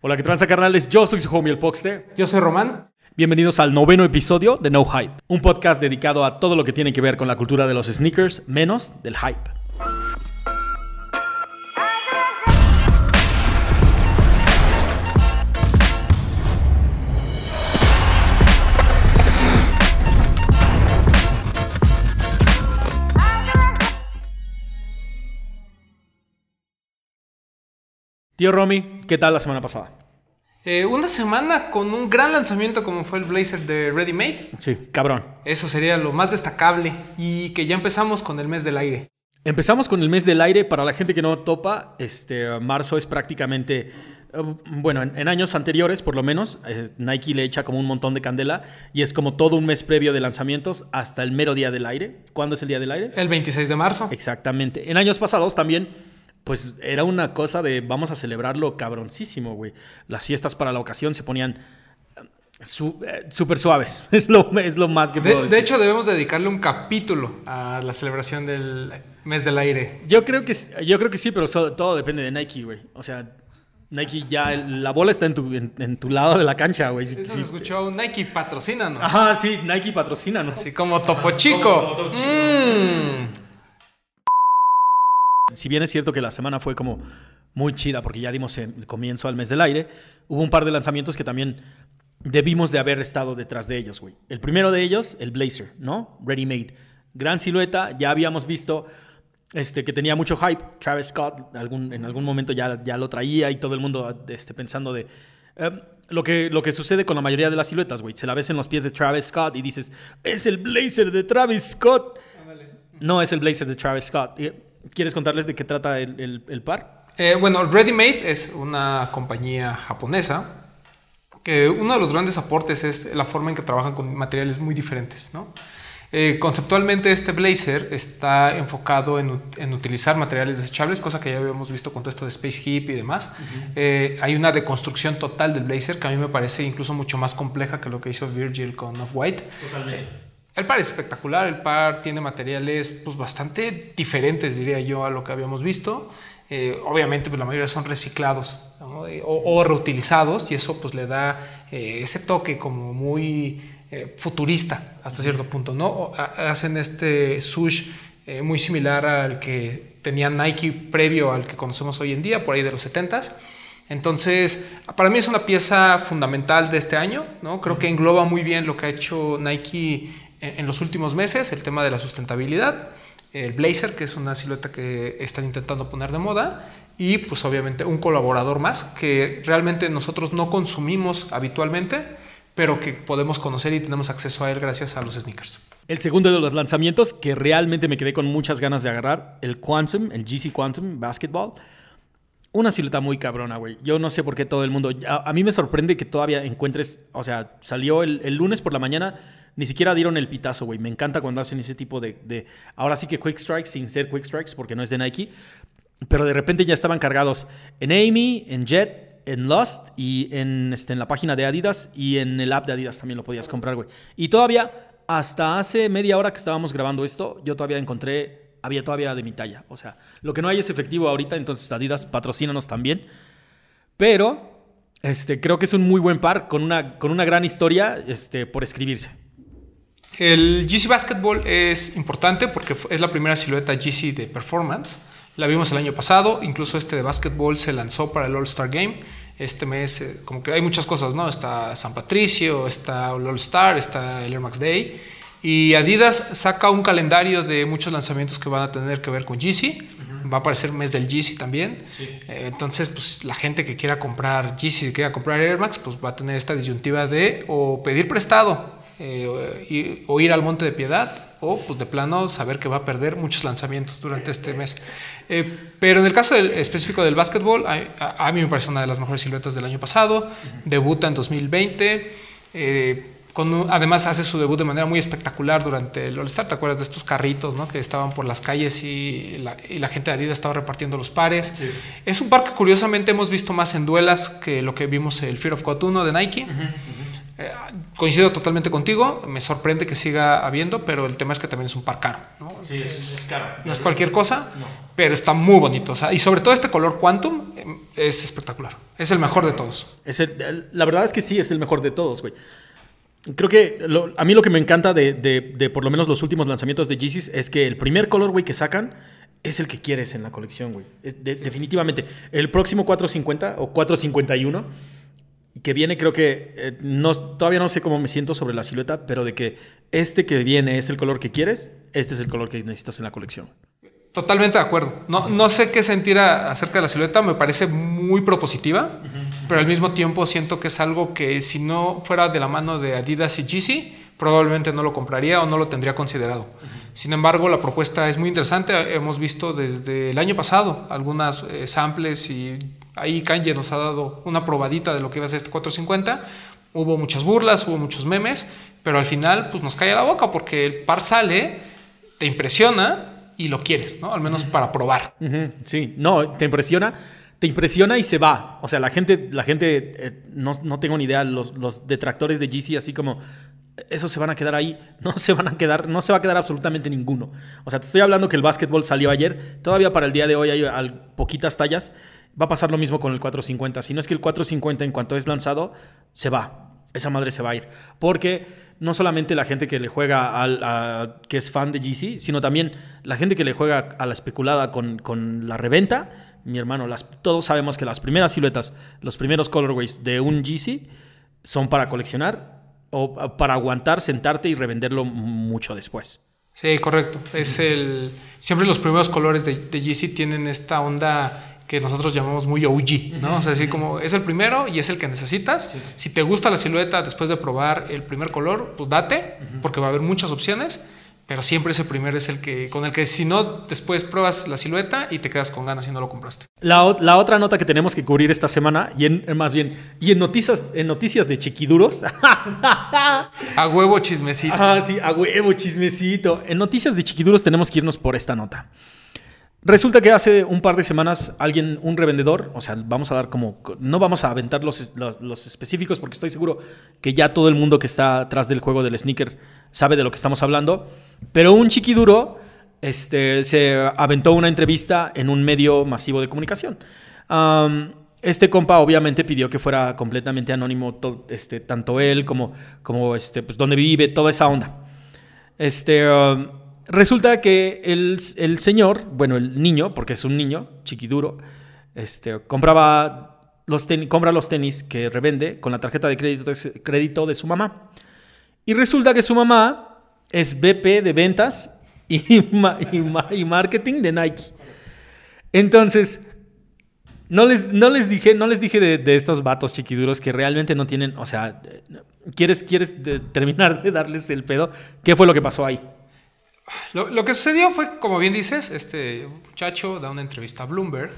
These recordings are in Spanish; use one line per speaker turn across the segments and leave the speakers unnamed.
Hola, ¿qué tranza carnales? Yo soy su homie el Poxte.
Yo soy Román.
Bienvenidos al noveno episodio de No Hype, un podcast dedicado a todo lo que tiene que ver con la cultura de los sneakers, menos del hype. Tío Romy, ¿qué tal la semana pasada?
Eh, una semana con un gran lanzamiento como fue el Blazer de Ready Made.
Sí, cabrón.
Eso sería lo más destacable. Y que ya empezamos con el mes del aire.
Empezamos con el mes del aire. Para la gente que no topa, este marzo es prácticamente. eh, Bueno, en, en años anteriores, por lo menos, eh, Nike le echa como un montón de candela y es como todo un mes previo de lanzamientos hasta el mero día del aire. ¿Cuándo es el día del aire?
El 26 de marzo.
Exactamente. En años pasados también, pues era una cosa de vamos a celebrarlo cabroncísimo, güey. Las fiestas para la ocasión se ponían eh, su- eh, súper suaves. Es lo, es lo más que puedo
De,
decir.
de hecho, debemos dedicarle un capítulo a la celebración del mes del aire.
Yo creo que, yo creo que sí, pero so- todo depende de Nike, güey. O sea, Nike ya, la bola está en tu, en, en tu lado de la cancha, güey.
Eso
sí.
se escuchó un Nike patrocina, ¿no?
Ajá, sí, Nike patrocina, ¿no?
Así como Topo Chico.
Topo Chico.
Mm.
Si bien es cierto que la semana fue como muy chida porque ya dimos el comienzo al mes del aire, hubo un par de lanzamientos que también debimos de haber estado detrás de ellos, güey. El primero de ellos, el Blazer, ¿no? Ready Made. Gran silueta, ya habíamos visto este, que tenía mucho hype. Travis Scott algún, en algún momento ya, ya lo traía y todo el mundo este, pensando de... eh, lo que, lo que sucede con la mayoría de las siluetas, güey. Se la ves en los pies de Travis Scott y dices, es el Blazer de Travis Scott. No es el Blazer de Travis Scott. ¿Quieres contarles de qué trata el, el- el par?
Eh, bueno, Ready Made es una compañía japonesa que uno de los grandes aportes es la forma en que trabajan con materiales muy diferentes. ¿no? Eh, conceptualmente este blazer está enfocado en, en utilizar materiales desechables, cosa que ya habíamos visto con todo esto de Space Hip y demás. Eh, hay una deconstrucción total del blazer que a mí me parece incluso mucho más compleja que lo que hizo Virgil con Off-White.
Totalmente.
El par es espectacular, el par tiene materiales pues, bastante diferentes, diría yo, a lo que habíamos visto. Eh, obviamente, pues, la mayoría son reciclados ¿no? Eh, o, o reutilizados y eso pues, le da eh, ese toque como muy eh, futurista hasta cierto punto. ¿no? Hacen este sush muy similar al que tenía Nike previo al que conocemos hoy en día, por ahí de los 70s. Entonces, para mí es una pieza fundamental de este año, ¿no? Creo que engloba muy bien lo que ha hecho Nike en, los últimos meses, el tema de la sustentabilidad, el blazer, que es una silueta que están intentando poner de moda, y pues obviamente un colaborador más que realmente nosotros no consumimos habitualmente, pero que podemos conocer y tenemos acceso a él gracias a los sneakers.
El segundo de los lanzamientos que realmente me quedé con muchas ganas de agarrar, el Quantum, el GC Quantum Basketball. Una silueta muy cabrona, güey. Yo no sé por qué todo el mundo... A, a mí me sorprende que todavía encuentres... O sea, salió el, el lunes por la mañana, ni siquiera dieron el pitazo, güey. Me encanta cuando hacen ese tipo de, de... Ahora sí que Quick Strikes, sin ser Quick Strikes, porque no es de Nike. Pero de repente ya estaban cargados en Amy, en Jet, en Lost y en, este, en la página de Adidas y en el app de Adidas también lo podías comprar, güey. Y todavía, hasta hace media hora que estábamos grabando esto, yo todavía encontré, había todavía de mi talla. O sea, lo que no hay es efectivo ahorita, entonces Adidas patrocínanos también. Pero este, creo que es un muy buen par con una, con una gran historia este, por escribirse.
El GC Basketball es importante porque es la primera silueta GC de performance. La vimos el año pasado, incluso este de basketball se lanzó para el All-Star Game. Este mes, eh, como que hay muchas cosas, ¿no? Está San Patricio, está el All-Star, está el Air Max Day. Y Adidas saca un calendario de muchos lanzamientos que van a tener que ver con GC. Va a aparecer mes del GC también. Eh, entonces, pues la gente que quiera comprar GC, que quiera comprar Air Max, pues va a tener esta disyuntiva de o pedir prestado eh, y- o ir al Monte de Piedad o pues de plano saber que va a perder muchos lanzamientos durante este mes. Eh, pero en el caso del- específico del básquetbol, a, a- a mí me parece una de las mejores siluetas del año pasado. Debuta en 2020. eh, con además hace su debut de manera muy espectacular durante el All-Star. ¿Te acuerdas de estos carritos ¿no? que estaban por las calles y la, y la gente de Adidas estaba repartiendo los pares? Es un par que curiosamente hemos visto más en duelas que lo que vimos el Fear of God 1 de Nike. Eh, coincido totalmente contigo, me sorprende que siga habiendo, pero el tema es que también es un par caro. ¿no?
Sí, es, es caro.
No es cualquier cosa,
No.
pero está muy bonito. o sea, y sobre todo este color Quantum, eh, es espectacular. Es el mejor de todos.
Es la verdad es que sí, es el mejor de todos, güey. Creo que a mí lo que me encanta de, de, por lo menos los últimos lanzamientos de Yeezys es que el primer color, güey, que sacan es el que quieres en la colección, güey. Definitivamente. El próximo 450 o 451 que viene, creo que eh, no, todavía no sé cómo me siento sobre la silueta, pero de que este que viene es el color que quieres, este es el color que necesitas en la colección.
Totalmente de acuerdo. No, no sé qué sentir acerca de la silueta, me parece muy propositiva, pero al mismo tiempo siento que es algo que si no fuera de la mano de Adidas y Yeezy, probablemente no lo compraría o no lo tendría considerado. Sin embargo, la propuesta es muy interesante. Hemos visto desde el año pasado algunas eh, samples y ahí Kanye nos ha dado una probadita de lo que iba a ser este 450. Hubo muchas burlas, hubo muchos memes, pero al final pues nos cae a la boca porque el par sale, te impresiona y lo quieres, ¿no? Al menos para probar.
Sí, no, te impresiona, te impresiona y se va. O sea, la gente, la gente, eh, no, no, tengo ni idea, los, los detractores de GC, así como, esos se van a quedar ahí, no se van a quedar, no se va a quedar absolutamente ninguno. O sea, te estoy hablando que el básquetbol salió ayer, todavía para el día de hoy hay poquitas tallas. Va a pasar lo mismo con el 450. Si no es que el 450 en cuanto es lanzado, se va. Esa madre se va a ir. Porque no solamente la gente que le juega al, que es fan de GC, sino también la gente que le juega a la especulada con, con la reventa. Mi hermano, todos sabemos que las primeras siluetas, los primeros colorways de un GC son para coleccionar o para aguantar, sentarte y revenderlo mucho después.
Sí, correcto. Es el siempre los primeros colores de, de Yeezy tienen esta onda que nosotros llamamos muy OG, ¿no? O sea, así como es el primero y es el que necesitas. Si te gusta la silueta después de probar el primer color, pues date, porque va a haber muchas opciones, pero siempre ese primero es el que, con el que si no, después pruebas la silueta y te quedas con ganas y no lo compraste.
La, la otra nota que tenemos que cubrir esta semana, y en, más bien, y en noticias, en noticias de chiquiduros.
a huevo chismecito.
Ah, sí, a huevo chismecito. En noticias de chiquiduros tenemos que irnos por esta nota. Resulta que hace un par de semanas alguien, un revendedor, o sea, vamos a dar como, no vamos a aventar los, los, específicos porque estoy seguro que ya todo el mundo que está atrás del juego del sneaker sabe de lo que estamos hablando, pero un chiquiduro este, se aventó una entrevista en un medio masivo de comunicación. este compa obviamente pidió que fuera completamente anónimo, este, tanto él como, como este, pues, dónde vive, toda esa onda. Este, Resulta que el, señor, bueno, el niño, porque es un niño chiquiduro, este, compraba los compra los tenis que revende con la tarjeta de crédito, crédito de su mamá. Y resulta que su mamá es BP de ventas y, marketing de Nike. Entonces, no les, no les dije, no les dije de, estos vatos chiquiduros que realmente no tienen, o sea, ¿quieres, quieres terminar de darles el pedo? ¿Qué fue lo que pasó ahí?
Lo, que sucedió fue, como bien dices, este muchacho da una entrevista a Bloomberg,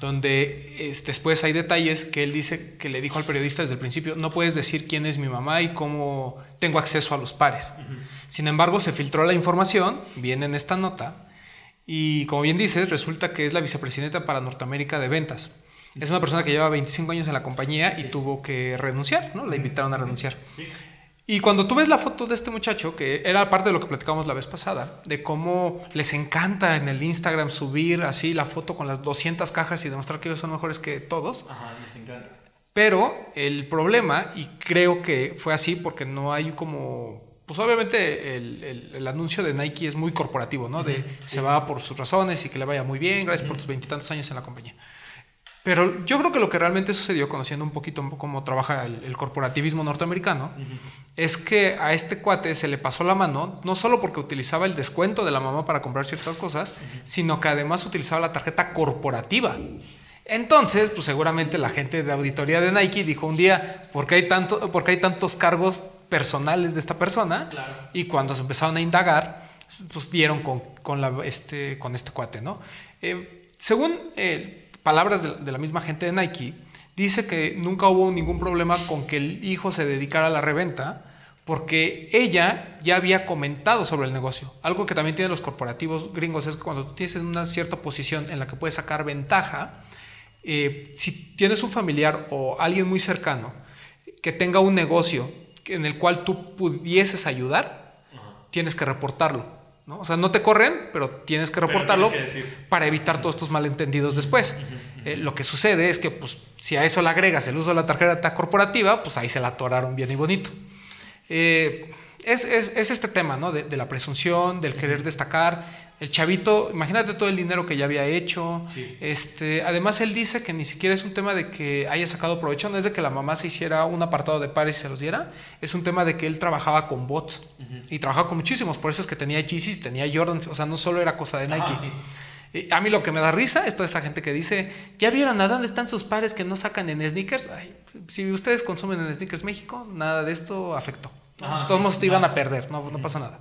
donde después hay detalles que él dice que le dijo al periodista desde el principio, no puedes decir quién es mi mamá y cómo tengo acceso a los pares. Sin embargo, se filtró la información, viene en esta nota, y como bien dices, resulta que es la vicepresidenta para Norteamérica de ventas. Es una persona que lleva 25 años en la compañía y tuvo que renunciar, ¿no? La invitaron a renunciar. Sí. Y cuando tú ves la foto de este muchacho, que era parte de lo que platicamos la vez pasada, de cómo les encanta en el Instagram subir así la foto con las 200 cajas y demostrar que ellos son mejores que todos.
Ajá, les encanta.
Pero el problema, y creo que fue así porque no hay como pues obviamente el, anuncio de Nike es muy corporativo, ¿no? De se va por sus razones y que le vaya muy bien, gracias por tus veintitantos años en la compañía. Pero yo creo que lo que realmente sucedió, conociendo un poquito cómo trabaja el, corporativismo norteamericano, es que a este cuate se le pasó la mano, no solo porque utilizaba el descuento de la mamá para comprar ciertas cosas, sino que además utilizaba la tarjeta corporativa. Entonces, pues seguramente la gente de auditoría de Nike dijo un día, ¿por qué hay, tanto, porque hay tantos cargos personales de esta persona? Y cuando se empezaron a indagar, pues dieron con, con, la, este, con este cuate, ¿no? Eh, según... Eh, palabras de, la misma gente de Nike, dice que nunca hubo ningún problema con que el hijo se dedicara a la reventa porque ella ya había comentado sobre el negocio. Algo que también tienen los corporativos gringos es que cuando tú tienes una cierta posición en la que puedes sacar ventaja, eh, si tienes un familiar o alguien muy cercano que tenga un negocio en el cual tú pudieses ayudar, tienes que reportarlo. ¿No? O sea, no te corren, pero tienes que reportarlo para evitar todos estos malentendidos después. Eh, lo que sucede es que pues, si a eso le agregas el uso de la tarjeta corporativa, pues ahí se la atoraron bien y bonito. Eh, es, este tema ¿no? de, la presunción, del querer destacar. El chavito, imagínate todo el dinero que ya había hecho. Este, además, él dice que ni siquiera es un tema de que haya sacado provecho, no es de que la mamá se hiciera un apartado de pares y se los diera, es un tema de que él trabajaba con bots y trabajaba con muchísimos, por eso es que tenía Yeezys, tenía Jordans, o sea, no solo era cosa de Nike. A mí lo que me da risa es toda esta gente que dice, ¿ya vieron a dónde están sus pares que no sacan en sneakers? si ustedes consumen en sneakers México, nada de esto afectó. Todos te iban a perder, no, no pasa nada.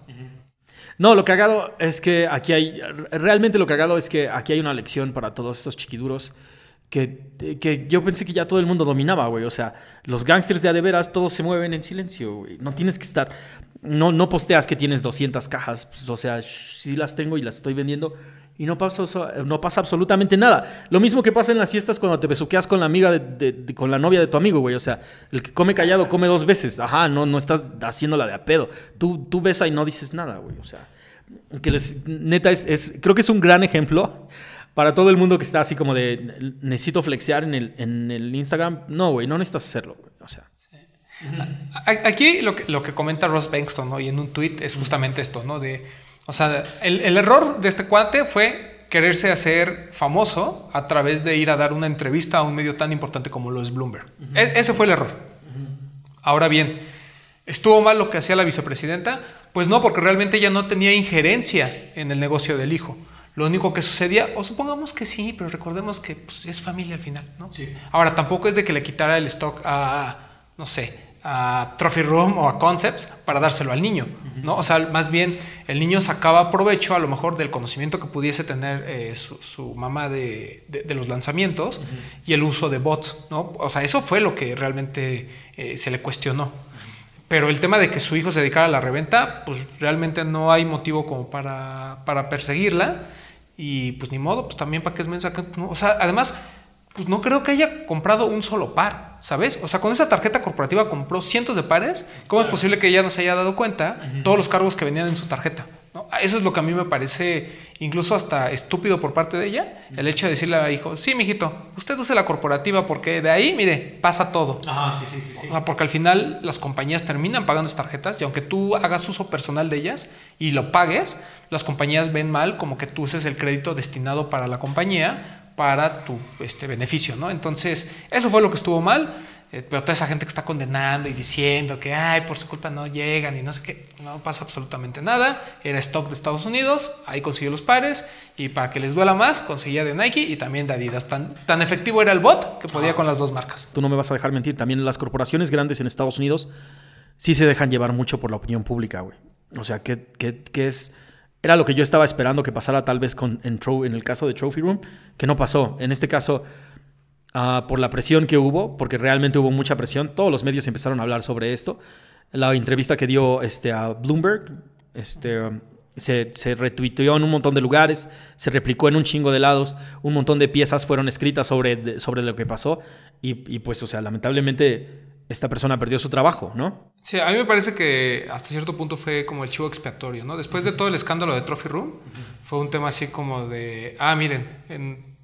No, lo cagado es que aquí hay, realmente lo cagado es que aquí hay una lección para todos estos chiquiduros que, que yo pensé que ya todo el mundo dominaba, güey. O sea, los gangsters de adeveras todos se mueven en silencio, güey. No tienes que estar, no, no posteas que tienes 200 cajas, pues, o sea, sí las tengo y las estoy vendiendo y no pasa, no pasa absolutamente nada. Lo mismo que pasa en las fiestas cuando te besuqueas con la amiga, de, con la novia de tu amigo, güey. O sea, el que come callado come dos veces. Ajá, no, no estás haciéndola de a pedo. Tú, tú besa y no dices nada, güey. O sea, que les, neta, es, es, creo que es un gran ejemplo para todo el mundo que está así como de necesito flexear en el, en el Instagram. No, güey, no necesitas hacerlo, güey. O sea.
Aquí lo que, lo que comenta Ross Bankston, ¿no? Y en un tweet es justamente esto, ¿no? De o sea, el, error de este cuate fue quererse hacer famoso a través de ir a dar una entrevista a un medio tan importante como lo es Bloomberg. E, ese fue el error. Ahora bien, ¿estuvo mal lo que hacía la vicepresidenta? Pues no, porque realmente ella no tenía injerencia en el negocio del hijo. Lo único que sucedía, o supongamos que sí, pero recordemos que pues, es familia al final, ¿no? Ahora, tampoco es de que le quitara el stock a, no sé, a Trophy Room o a Concepts para dárselo al niño, ¿no? O sea, más bien el niño sacaba provecho a lo mejor del conocimiento que pudiese tener eh, su, mamá de, los lanzamientos y el uso de bots, ¿no? O sea, eso fue lo que realmente eh, se le cuestionó. Pero el tema de que su hijo se dedicara a la reventa, pues realmente no hay motivo como para, para perseguirla y pues ni modo, pues también para qué es mensaje, o sea, además pues no creo que haya comprado un solo par, ¿sabes? O sea, con esa tarjeta corporativa compró cientos de pares. ¿Cómo es posible que ella no se haya dado cuenta todos los cargos que venían en su tarjeta? Eso es lo que a mí me parece incluso hasta estúpido por parte de ella, el hecho de decirle a hijo, sí, mijito, usted use la corporativa porque de ahí, mire, pasa todo.
Ah, sí, sí, sí,
O sea, porque al final las compañías terminan pagando estas tarjetas y aunque tú hagas uso personal de ellas y lo pagues, las compañías ven mal como que tú uses el crédito destinado para la compañía para tu este, beneficio, ¿no? Entonces, eso fue lo que estuvo mal, eh, pero toda esa gente que está condenando y diciendo que, ay, por su culpa no llegan y no sé qué, no pasa absolutamente nada, era stock de Estados Unidos, ahí consiguió los pares y para que les duela más, conseguía de Nike y también de Adidas. Tan, tan efectivo era el bot que podía con las dos marcas.
Tú no me vas a dejar mentir, también las corporaciones grandes en Estados Unidos sí se dejan llevar mucho por la opinión pública, güey. O sea, que, que, que es era lo que yo estaba esperando que pasara tal vez con, en, en el caso de Trophy Room, que no pasó. En este caso, ah, por la presión que hubo, porque realmente hubo mucha presión, todos los medios empezaron a hablar sobre esto. La entrevista que dio este, a Bloomberg este, se, se retuiteó en un montón de lugares, se replicó en un chingo de lados, un montón de piezas fueron escritas sobre, sobre lo que pasó y, y pues, o sea, lamentablemente esta persona perdió su trabajo, ¿no?
Sí, a mí me parece que hasta cierto punto fue como el chivo expiatorio, ¿no? Después de todo el escándalo de Trophy Room, fue un tema así como de, ah, miren,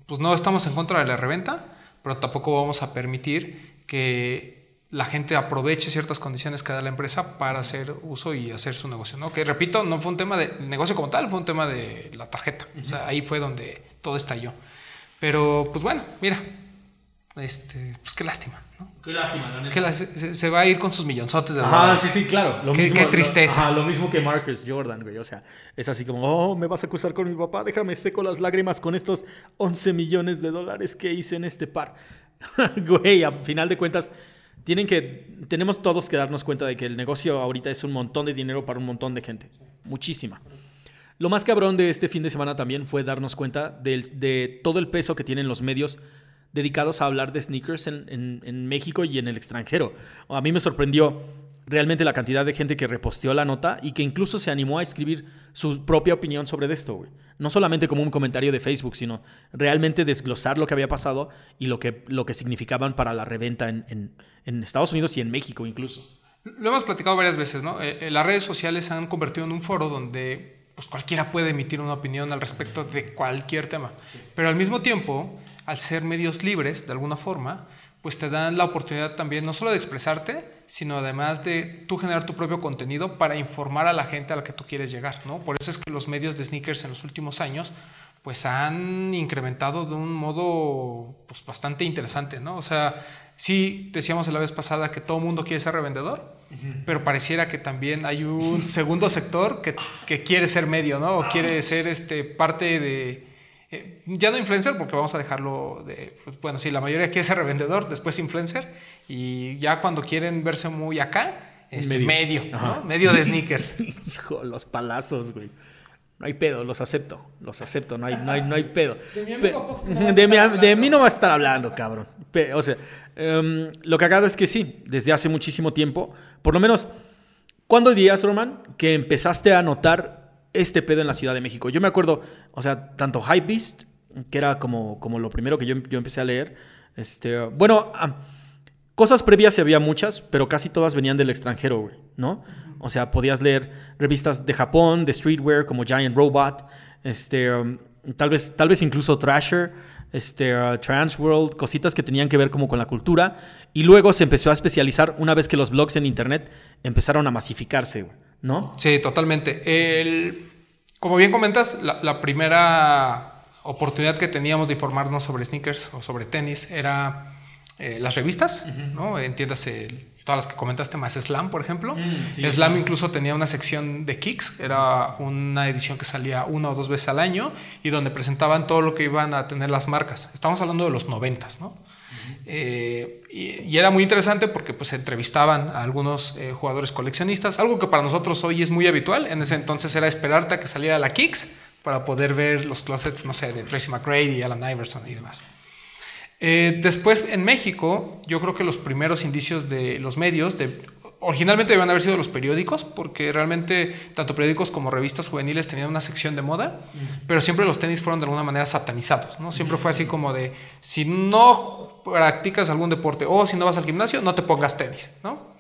pues no estamos en contra de la reventa, pero tampoco vamos a permitir que la gente aproveche ciertas condiciones que da la empresa para hacer uso y hacer su negocio, ¿no? Que repito, no fue un tema de negocio como tal, fue un tema de la tarjeta. O sea, ahí fue donde todo estalló. Pero, pues bueno, mira, este, pues qué lástima.
Qué lástima, la
neta. Que se, va a ir con sus millonzotes de
Ah, sí, sí, claro.
Lo qué, mismo, qué tristeza.
Lo, lo, mismo que Marcus Jordan, güey. O sea, es así como, oh, me vas a acusar con mi papá, déjame seco las lágrimas con estos 11 millones de dólares que hice en este par. güey, a final de cuentas, tienen que, tenemos todos que darnos cuenta de que el negocio ahorita es un montón de dinero para un montón de gente. Muchísima. Lo más cabrón de este fin de semana también fue darnos cuenta de, de todo el peso que tienen los medios dedicados a hablar de sneakers en, México y en el extranjero. A mí me sorprendió realmente la cantidad de gente que reposteó la nota y que incluso se animó a escribir su propia opinión sobre esto, güey. No solamente como un comentario de Facebook, sino realmente desglosar lo que había pasado y lo que, lo que significaban para la reventa en, Estados Unidos y en México incluso.
Lo hemos platicado varias veces, ¿no? Eh, eh, las redes sociales se han convertido en un foro donde pues, cualquiera puede emitir una opinión al respecto de cualquier tema. Pero al mismo tiempo, al ser medios libres, de alguna forma, pues te dan la oportunidad también no solo de expresarte, sino además de tú generar tu propio contenido para informar a la gente a la que tú quieres llegar, ¿no? Por eso es que los medios de sneakers en los últimos años pues han incrementado de un modo pues, bastante interesante, ¿no? O sea, sí decíamos la vez pasada que todo el mundo quiere ser revendedor, pero pareciera que también hay un segundo sector que, que, quiere ser medio, ¿no? O quiere ser este, parte de... Eh, ya no influencer, porque vamos a dejarlo de... Pues, bueno, sí, la mayoría quiere ser revendedor, después influencer, y ya cuando quieren verse muy acá, este, medio, medio, ¿no? medio de sneakers.
Hijo, los palazos, güey. No hay pedo, los acepto, los acepto, no hay, no hay, no hay pedo. De, mi amigo de, mí no va a estar hablando, cabrón. o sea, em, lo que hago es que sí, desde hace muchísimo tiempo, por lo menos, ¿cuándo dirías, Roman, que empezaste a notar este pedo en la Ciudad de México? Yo me acuerdo, o sea, tanto Hypebeast, que era como, como lo primero que yo, yo empecé a leer, este, bueno, cosas previas había muchas, pero casi todas venían del extranjero, güey, ¿no? O sea, podías leer revistas de Japón, de streetwear, como Giant Robot, este, tal, vez, tal vez incluso Thrasher, este, uh, Transworld, cositas que tenían que ver como con la cultura. Y luego se empezó a especializar una vez que los blogs en Internet empezaron a masificarse, ¿no?
Sí, totalmente. El, como bien comentas, la, primera oportunidad que teníamos de informarnos sobre sneakers o sobre tenis era eh, las revistas, ¿no? Entiéndase todas las que comentaste, más Slam, por ejemplo. Mm, Slam incluso tenía una sección de Kicks, era una edición que salía una o dos veces al año y donde presentaban todo lo que iban a tener las marcas. Estamos hablando de los noventas, ¿no? Eh, y, era muy interesante porque pues entrevistaban a algunos eh, jugadores coleccionistas, algo que para nosotros hoy es muy habitual. En ese entonces era esperarte a que saliera la Kicks para poder ver los closets, no sé, de Tracy McGrady, Alan Iverson y demás. Eh, después, en México, yo creo que los primeros indicios de los medios, de, originalmente debían haber sido los periódicos, porque realmente tanto periódicos como revistas juveniles tenían una sección de moda, pero siempre los tenis fueron de alguna manera satanizados, ¿no? Siempre fue así como de, si no practicas algún deporte o si no vas al gimnasio, no te pongas tenis, ¿no?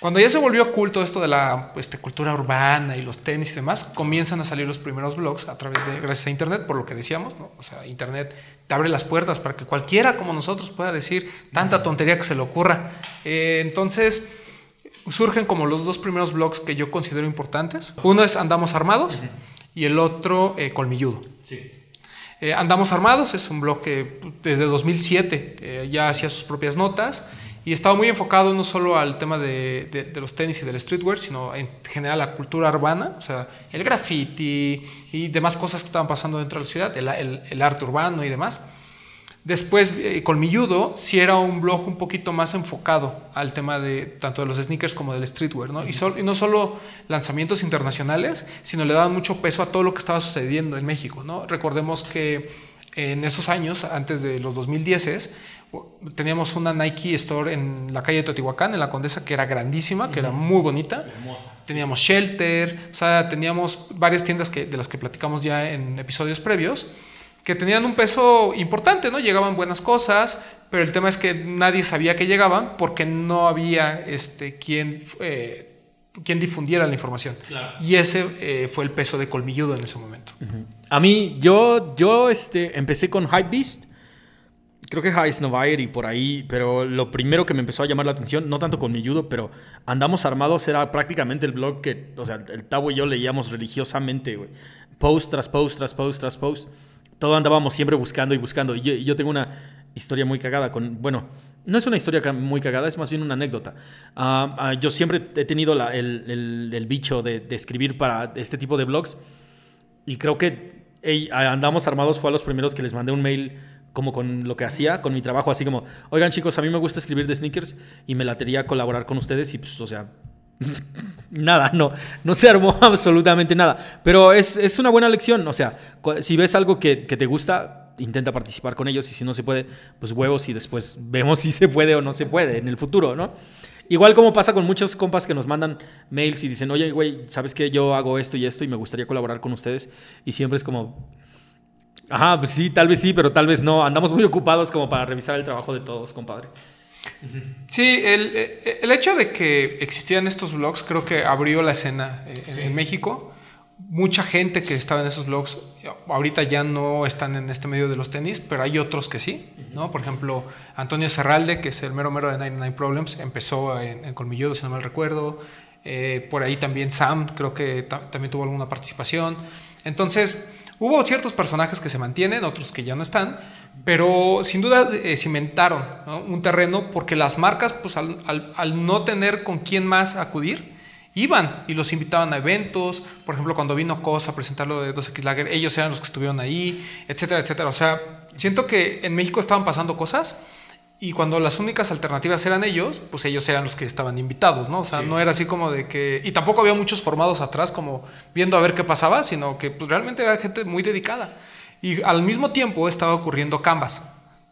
Cuando ya se volvió culto esto de la este, cultura urbana y los tenis y demás, comienzan a salir los primeros blogs a través de, gracias a Internet, por lo que decíamos, ¿no? O sea, Internet te abre las puertas para que cualquiera como nosotros pueda decir tanta tontería que se le ocurra. Eh, entonces, surgen como los dos primeros blogs que yo considero importantes. Uno es Andamos Armados y el otro eh, Colmilludo. Sí. Eh, Andamos Armados es un blog que desde 2007 ya hacía sus propias notas y estaba muy enfocado no solo al tema de, los tenis y del streetwear, sino en general a la cultura urbana, o sea, el graffiti y demás cosas que estaban pasando dentro de la ciudad, el, arte urbano y demás. Después, eh, Colmilludo sí era un blog un poquito más enfocado al tema de tanto de los sneakers como del streetwear, ¿no? Y, y, no solo lanzamientos internacionales, sino le daban mucho peso a todo lo que estaba sucediendo en México, ¿no? Recordemos que en esos años, antes de los 2010, teníamos una Nike Store en la calle de Teotihuacán, en la Condesa, que era grandísima, que era muy bonita. Teníamos Shelter, o sea, teníamos varias tiendas que, de las que platicamos ya en episodios previos, que tenían un peso importante, ¿no? Llegaban buenas cosas, pero el tema es que nadie sabía que llegaban porque no había este, quien, eh, quien difundiera la información. Y ese eh, fue el peso de colmilludo en ese momento.
A mí, yo, yo este, empecé con Hypebeast creo que High Snowfire y por ahí, pero lo primero que me empezó a llamar la atención, no tanto con mi judo, pero Andamos Armados era prácticamente el blog que, o sea, el Tabo y yo leíamos religiosamente, güey. Post tras post, tras post, tras post. Todo andábamos siempre buscando y buscando. Y yo, tengo una historia muy cagada con, bueno, no es una historia muy cagada, es más bien una anécdota. Ah, ah, yo siempre he tenido el, bicho de, escribir para este tipo de blogs y creo que Andamos Armados fue a los primeros que les mandé un mail como con lo que hacía, con mi trabajo, así como, oigan chicos, a mí me gusta escribir de sneakers y me latería colaborar con ustedes y pues, o sea, nada, no, no se armó absolutamente nada. Pero es, es una buena lección, o sea, si ves algo que, que, te gusta, intenta participar con ellos y si no se puede, pues huevos y después vemos si se puede o no se puede en el futuro, ¿no? Igual como pasa con muchos compas que nos mandan mails y dicen, oye, güey, ¿sabes que Yo hago esto y esto y me gustaría colaborar con ustedes. Y siempre es como, Ajá, pues sí, tal vez sí, pero tal vez no. Andamos muy ocupados como para revisar el trabajo de todos, compadre.
Sí, el, hecho de que existieran estos blogs creo que abrió la escena eh, en, México. mucha gente que estaba en esos blogs ahorita ya no están en este medio de los tenis, pero hay otros que sí, ¿no? Por ejemplo, Antonio Serralde, que es el mero mero de 99 Problems, empezó en, en Colmilludo, si no mal recuerdo. Eh, por ahí también Sam, creo que también tuvo alguna participación. Entonces, hubo ciertos personajes que se mantienen, otros que ya no están, pero sin duda eh, cimentaron un terreno porque las marcas, pues al, no tener con quién más acudir, iban y los invitaban a eventos. Por ejemplo, cuando vino Cosa a presentar lo de 2X Lager, ellos eran los que estuvieron ahí, etcétera, etcétera. O sea, siento que en México estaban pasando cosas y cuando las únicas alternativas eran ellos, pues ellos eran los que estaban invitados, ¿no? O sea, no era así como de que... Y tampoco había muchos formados atrás como viendo a ver qué pasaba, sino que pues, realmente era gente muy dedicada. Y al mismo tiempo estaba ocurriendo Canvas,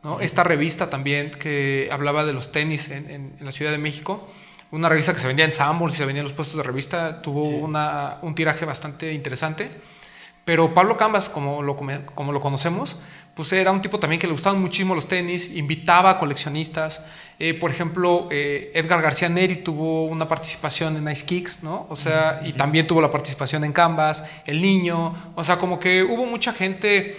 ¿no? Esta revista también que hablaba de los tenis en, la Ciudad de México. Una revista que se vendía en Sanborns y se vendía en los puestos de revista. Tuvo una, un tiraje bastante interesante. Pero Pablo Canvas, como lo, como lo conocemos, pues era un tipo también que le gustaban muchísimo los tenis, invitaba a coleccionistas. Eh, por ejemplo, eh, Edgar García Neri tuvo una participación en Ice Kicks, ¿no? O sea, y también tuvo la participación en Canvas, El Niño, o sea, como que hubo mucha gente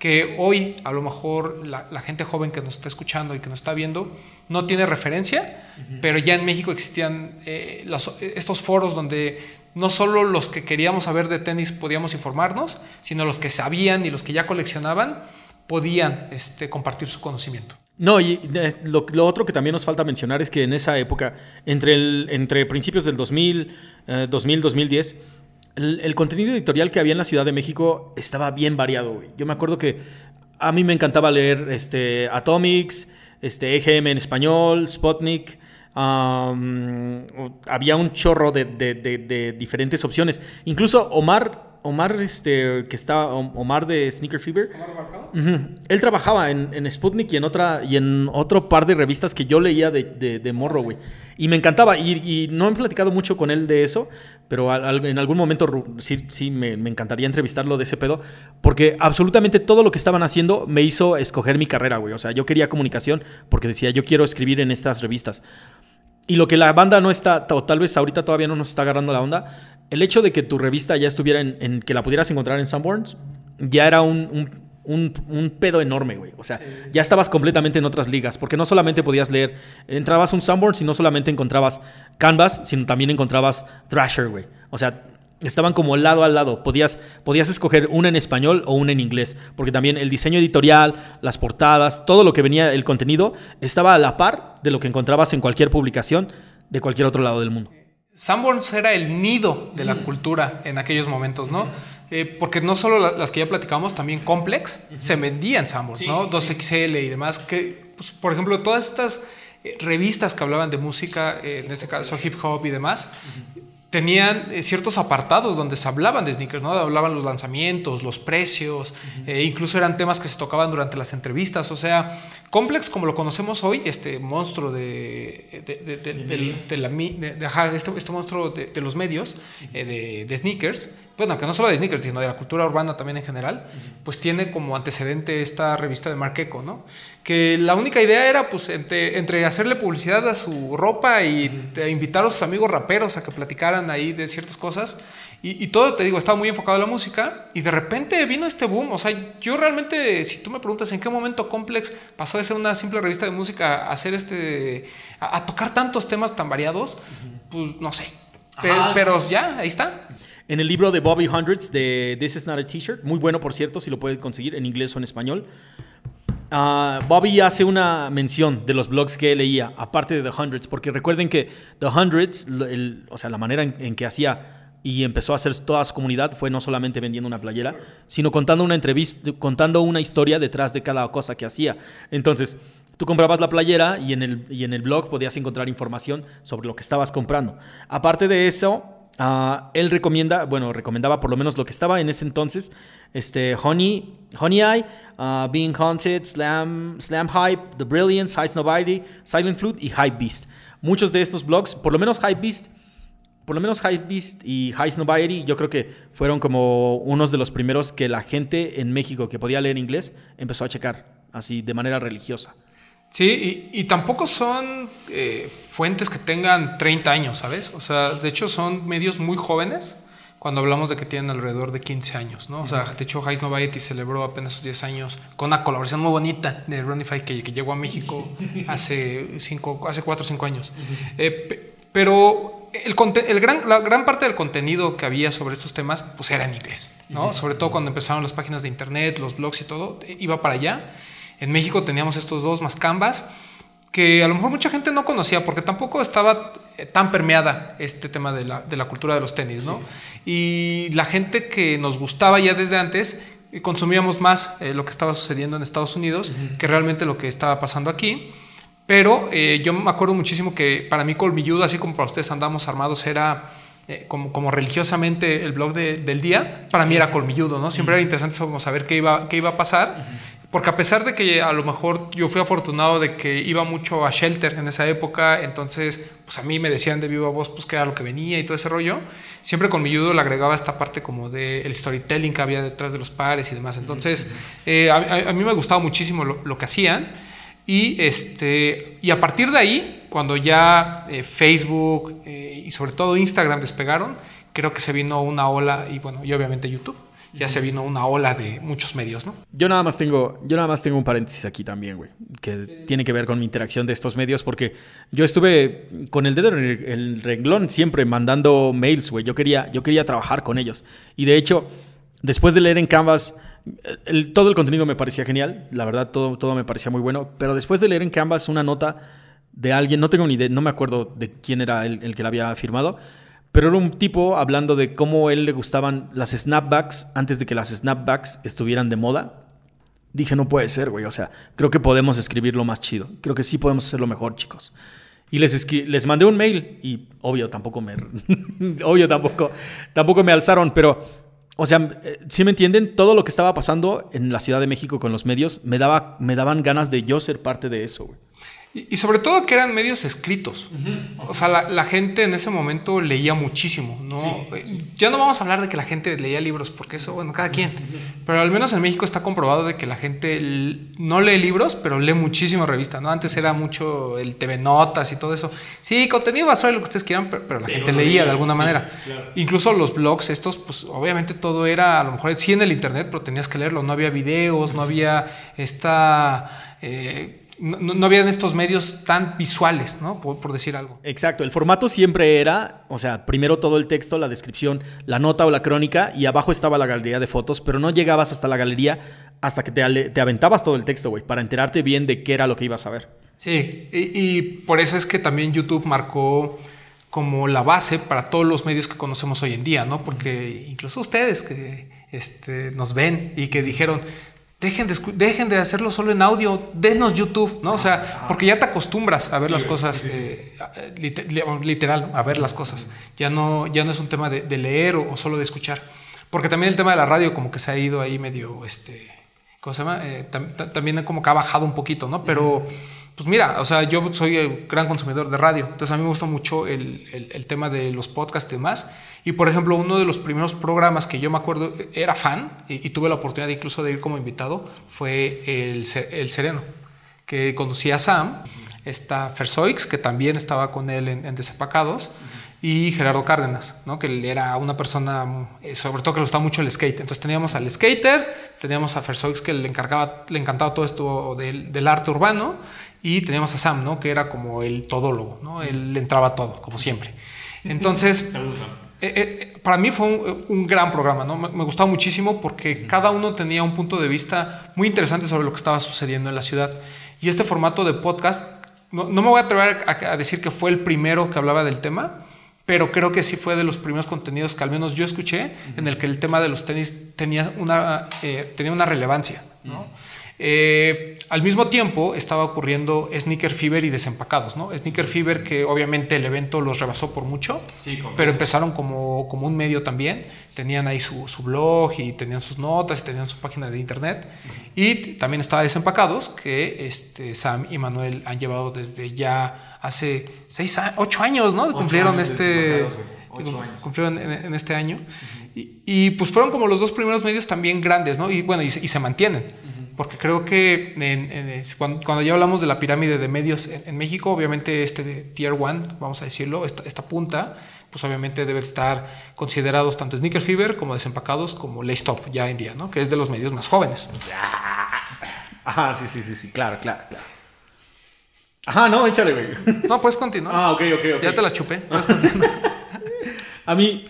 que hoy a lo mejor la, gente joven que nos está escuchando y que nos está viendo no tiene referencia, pero ya en México existían eh, estos foros donde no solo los que queríamos saber de tenis podíamos informarnos, sino los que sabían y los que ya coleccionaban podían este, compartir su conocimiento.
No, y lo, otro que también nos falta mencionar es que en esa época, entre, entre principios del 2000, 2000 2010, el, contenido editorial que había en la Ciudad de México estaba bien variado. Yo me acuerdo que a mí me encantaba leer este, Atomics, este, EGM en español, Spotnik. Había un chorro de, de, diferentes opciones. Incluso Omar Omar, este, que está, Omar de Sneaker Fever. Él trabajaba en, en, Sputnik y en otra y en otro par de revistas que yo leía de, de, morro, güey. Y me encantaba. Y, no he platicado mucho con él de eso, pero en algún momento sí, sí me, me, encantaría entrevistarlo de ese pedo, porque absolutamente todo lo que estaban haciendo me hizo escoger mi carrera, güey. O sea, yo quería comunicación porque decía, yo quiero escribir en estas revistas. Y lo que la banda no está, o tal vez ahorita todavía no nos está agarrando la onda, el hecho de que tu revista ya estuviera en, que la pudieras encontrar en Sanborns, ya era un, pedo enorme, güey. O sea, ya estabas completamente en otras ligas, porque no solamente podías leer, entrabas un Sanborns y no solamente encontrabas Canvas, sino también encontrabas Thrasher, güey. O sea, estaban como lado a lado. Podías, podías escoger una en español o una en inglés, porque también el diseño editorial, las portadas, todo lo que venía, el contenido, estaba a la par de lo que encontrabas en cualquier publicación de cualquier otro lado del mundo.
Sanborns era el nido de la cultura en aquellos momentos, ¿no? Eh, porque no solo las que ya platicamos, también Complex se vendían Sanborns, ¿no? 2XL y demás. Que, pues, por ejemplo, todas estas eh, revistas que hablaban de música, eh, en este caso hip hop y demás, tenían eh, ciertos apartados donde se hablaban de sneakers, ¿no? Hablaban los lanzamientos, los precios, e incluso eran temas que se tocaban durante las entrevistas. O sea, Complex, como lo conocemos hoy, este monstruo de, de, la, este, este, monstruo de, los medios, de, sneakers, bueno, que no solo de sneakers, sino de la cultura urbana también en general, pues tiene como antecedente esta revista de Mark Eco, ¿no? Que la única idea era, pues, entre, hacerle publicidad a su ropa y invitar a sus amigos raperos a que platicaran ahí de ciertas cosas. Y, todo, te digo, estaba muy enfocado en la música y de repente vino este boom. O sea, yo realmente, si tú me preguntas en qué momento Complex pasó de ser una simple revista de música a hacer este, a, tocar tantos temas tan variados, pues no sé. pero ya, ahí está.
En el libro de Bobby Hundreds de This Is Not a T-shirt, muy bueno por cierto, si lo pueden conseguir en inglés o en español. Ah, Bobby hace una mención de los blogs que leía, aparte de The Hundreds, porque recuerden que The Hundreds, o sea, la manera en, que hacía y empezó a hacer toda su comunidad fue no solamente vendiendo una playera, sino contando una entrevista, contando una historia detrás de cada cosa que hacía. Entonces, tú comprabas la playera y en el, y en el blog podías encontrar información sobre lo que estabas comprando. Aparte de eso, Ah, él recomienda, bueno, recomendaba por lo menos lo que estaba en ese entonces, este, Honey, Honey Eye, uh, Being Haunted, Slam, Slam Hype, The Brilliance, High Nobody, Silent Flute y Hype Beast. Muchos de estos blogs, por lo menos Hype Beast, por lo menos Hype Beast y High Nobody, yo creo que fueron como unos de los primeros que la gente en México que podía leer inglés empezó a checar, así de manera religiosa.
Sí, y, tampoco son eh, fuentes que tengan 30 años, ¿sabes? O sea, de hecho son medios muy jóvenes cuando hablamos de que tienen alrededor de 15 años, ¿no? O sea, de hecho, Hayes Noviety celebró apenas sus 10 años con una colaboración muy bonita de Runify que, que llegó a México hace, cinco, hace 4 o 5 años. Eh, pero el, el, gran, la gran parte del contenido que había sobre estos temas, pues era en inglés, ¿no? Sobre todo cuando empezaron las páginas de internet, los blogs y todo, iba para allá. En México teníamos estos dos más Canvas que a lo mejor mucha gente no conocía porque tampoco estaba eh, tan permeada este tema de la, de la cultura de los tenis, ¿no? Y la gente que nos gustaba ya desde antes, eh, consumíamos más eh, lo que estaba sucediendo en Estados Unidos que realmente lo que estaba pasando aquí. Pero yo me acuerdo muchísimo que para mí Colmilludo, así como para ustedes andamos armados, era como, como, religiosamente el blog de, del día. Para mí era Colmilludo, ¿no? Siempre era interesante saber qué iba, qué iba a pasar. Porque a pesar de que a lo mejor yo fui afortunado de que iba mucho a Shelter en esa época, entonces pues a mí me decían de viva voz pues que era lo que venía y todo ese rollo, siempre con mi judo le agregaba esta parte como del el storytelling que había detrás de los pares y demás. Entonces eh, a, mí me gustaba muchísimo lo, que hacían y, este, y a partir de ahí, cuando ya eh, Facebook eh, y sobre todo Instagram despegaron, creo que se vino una ola y bueno, y obviamente YouTube ya se vino una ola de muchos medios, ¿no?
Yo nada más tengo, yo nada más tengo un paréntesis aquí también, güey, que tiene que ver con mi interacción de estos medios, porque yo estuve con el dedo en el renglón siempre mandando mails, güey. Yo quería, yo quería trabajar con ellos. Y de hecho, después de leer en Canvas, todo el contenido me parecía genial, la verdad, todo, todo me parecía muy bueno, pero después de leer en Canvas una nota de alguien, no tengo ni idea, no me acuerdo de quién era el, el que la había firmado, pero era un tipo hablando de cómo a él le gustaban las snapbacks antes de que las snapbacks estuvieran de moda. Dije, no puede ser, güey. O sea, creo que podemos escribirlo más chido. Creo que sí podemos hacerlo mejor, chicos. Y les, les mandé un mail y obvio tampoco me... obvio tampoco, tampoco me alzaron, pero... O sea, eh, si me entienden, todo lo que estaba pasando en la Ciudad de México con los medios me, daba, me daban ganas de yo ser parte de eso, güey.
Y, sobre todo que eran medios escritos. O sea, la, gente en ese momento leía muchísimo. ¿no? Ya no vamos a hablar de que la gente leía libros, porque eso, bueno, cada quien. Pero al menos en México está comprobado de que la gente no lee libros, pero lee muchísimo revistas. ¿no? Antes era mucho el TV Notas y todo eso. Sí, contenido basura lo que ustedes quieran, pero, la gente leía de alguna manera. Incluso los blogs estos, pues obviamente todo era, a lo mejor sí en el Internet, pero tenías que leerlo. No había videos, no había esta... Eh, no, no, habían estos medios tan visuales, ¿no? Por, decir algo.
Exacto, el formato siempre era, o sea, primero todo el texto, la descripción, la nota o la crónica, y abajo estaba la galería de fotos, pero no llegabas hasta la galería hasta que te, te aventabas todo el texto, güey, para enterarte bien de qué era lo que ibas a ver.
Sí, y, por eso es que también YouTube marcó como la base para todos los medios que conocemos hoy en día, ¿no? Porque incluso ustedes que este, nos ven y que dijeron, Dejen de, dejen de hacerlo solo en audio, denos YouTube, ¿no? O sea, porque ya te acostumbras a ver las cosas, eh, literal, a ver las cosas. Ya no, ya no es un tema de, leer o, solo de escuchar. Porque también el tema de la radio como que se ha ido ahí medio, este, ¿cómo se llama? Eh, también como que ha bajado un poquito, ¿no? Pero, pues mira, o sea, yo soy gran consumidor de radio, entonces a mí me gusta mucho el, el, tema de los podcasts y demás. Y por ejemplo, uno de los primeros programas que yo me acuerdo, era fan y, tuve la oportunidad incluso de ir como invitado, fue El, el Sereno, que conducía Sam, está Fersoix, que también estaba con él en, Desapacados, y Gerardo Cárdenas, ¿no? que era una persona, eh, sobre todo que gustaba mucho el skate. Entonces teníamos al skater, teníamos a Fersoix que le, encargaba, le encantaba todo esto del arte urbano, y teníamos a Sam, ¿no? que era como el todólogo, ¿no? él entraba todo, como siempre. Entonces... Eh, eh, para mí fue un, gran programa, ¿no? Me, me, gustaba muchísimo porque cada uno tenía un punto de vista muy interesante sobre lo que estaba sucediendo en la ciudad. Y este formato de podcast, no, me voy a atrever a, decir que fue el primero que hablaba del tema, pero creo que sí fue de los primeros contenidos que al menos yo escuché en el que el tema de los tenis tenía una, eh, tenía una relevancia, ¿no? Eh, al mismo tiempo estaba ocurriendo Sneaker Fever y Desempacados, ¿no? Sneaker Fever que obviamente el evento los rebasó por mucho, pero empezaron como, como un medio también, tenían ahí su, blog y tenían sus notas y tenían su página de internet. Y también estaba Desempacados, que este, Sam y Manuel han llevado desde ya hace seis, ocho años, ¿no? cumplieron este... Cumplieron en, este año. y, pues fueron como los dos primeros medios también grandes, ¿no? Y bueno, y, y se mantienen. Porque creo que cuando, ya hablamos de la pirámide de medios en, México, obviamente este de Tier 1, vamos a decirlo, esta, esta punta, pues obviamente debe estar considerados tanto Sneaker Fever como Desempacados como Lace Top ya en día, ¿no? Que es de los medios más jóvenes.
Ajá, sí, sí, sí, sí, claro, claro, claro. Ajá, no, échale, güey.
No, puedes continuar.
Ah, ok, ok, ok.
Ya te la chupé, puedes continuar.
A mí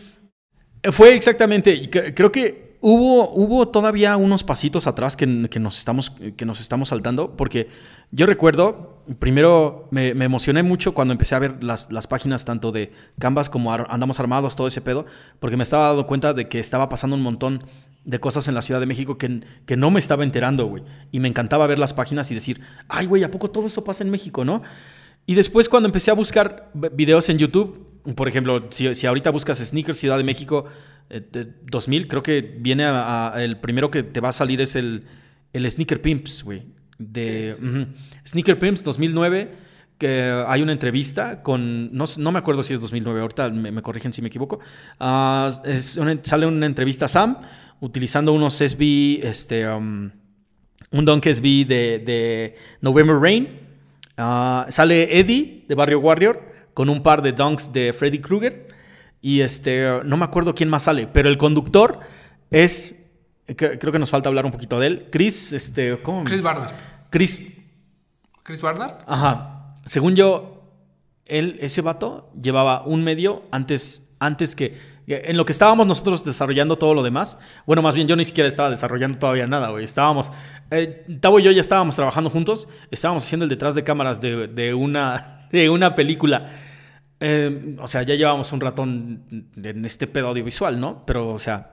fue exactamente, creo que hubo, hubo todavía unos pasitos atrás que, nos estamos, que nos estamos saltando, porque yo recuerdo, primero me, emocioné mucho cuando empecé a ver las, las, páginas tanto de Canvas como Andamos Armados, todo ese pedo, porque me estaba dando cuenta de que estaba pasando un montón de cosas en la Ciudad de México que, que no me estaba enterando, güey. Y me encantaba ver las páginas y decir, ay, güey, ¿a poco todo eso pasa en México, no? Y después cuando empecé a buscar videos en YouTube, por ejemplo, si, ahorita buscas Sneakers Ciudad de México 2000, eh, creo que viene a, el primero que te va a salir es el, el Sneaker Pimps, güey. De Sneaker Pimps 2009, que hay una entrevista con, no, no, me acuerdo si es 2009, ahorita me, corrigen si me equivoco. Ah, sale una entrevista a Sam utilizando unos SB, este, um, un Dunk SB de, de November Rain. Ah, sale Eddie de Barrio Warrior con un par de dunks de Freddy Krueger. Y este, no me acuerdo quién más sale, pero el conductor es, creo que nos falta hablar un poquito de él, Chris, este, ¿cómo?
Chris Barnard.
Chris.
Chris Barnard.
Ajá. Según yo, él, ese vato, llevaba un medio antes, antes que, en lo que estábamos nosotros desarrollando todo lo demás, bueno, más bien yo ni siquiera estaba desarrollando todavía nada, güey. Estábamos, eh, Tavo y yo ya estábamos trabajando juntos, estábamos haciendo el detrás de cámaras de, de una de una película. Eh, o sea, ya llevamos un ratón en este pedo audiovisual, ¿no? Pero, o sea,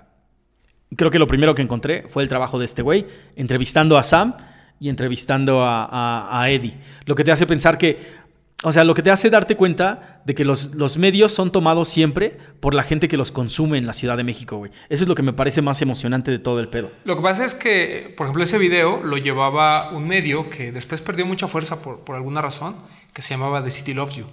creo que lo primero que encontré fue el trabajo de este güey, entrevistando a Sam y entrevistando a, Eddie. Lo que te hace pensar que, o sea, lo que te hace darte cuenta de que los, los, medios son tomados siempre por la gente que los consume en la Ciudad de México, güey. Eso es lo que me parece más emocionante de todo el pedo.
Lo que pasa es que, por ejemplo, ese video lo llevaba un medio que después perdió mucha fuerza por, por alguna razón que se llamaba The City Loves You.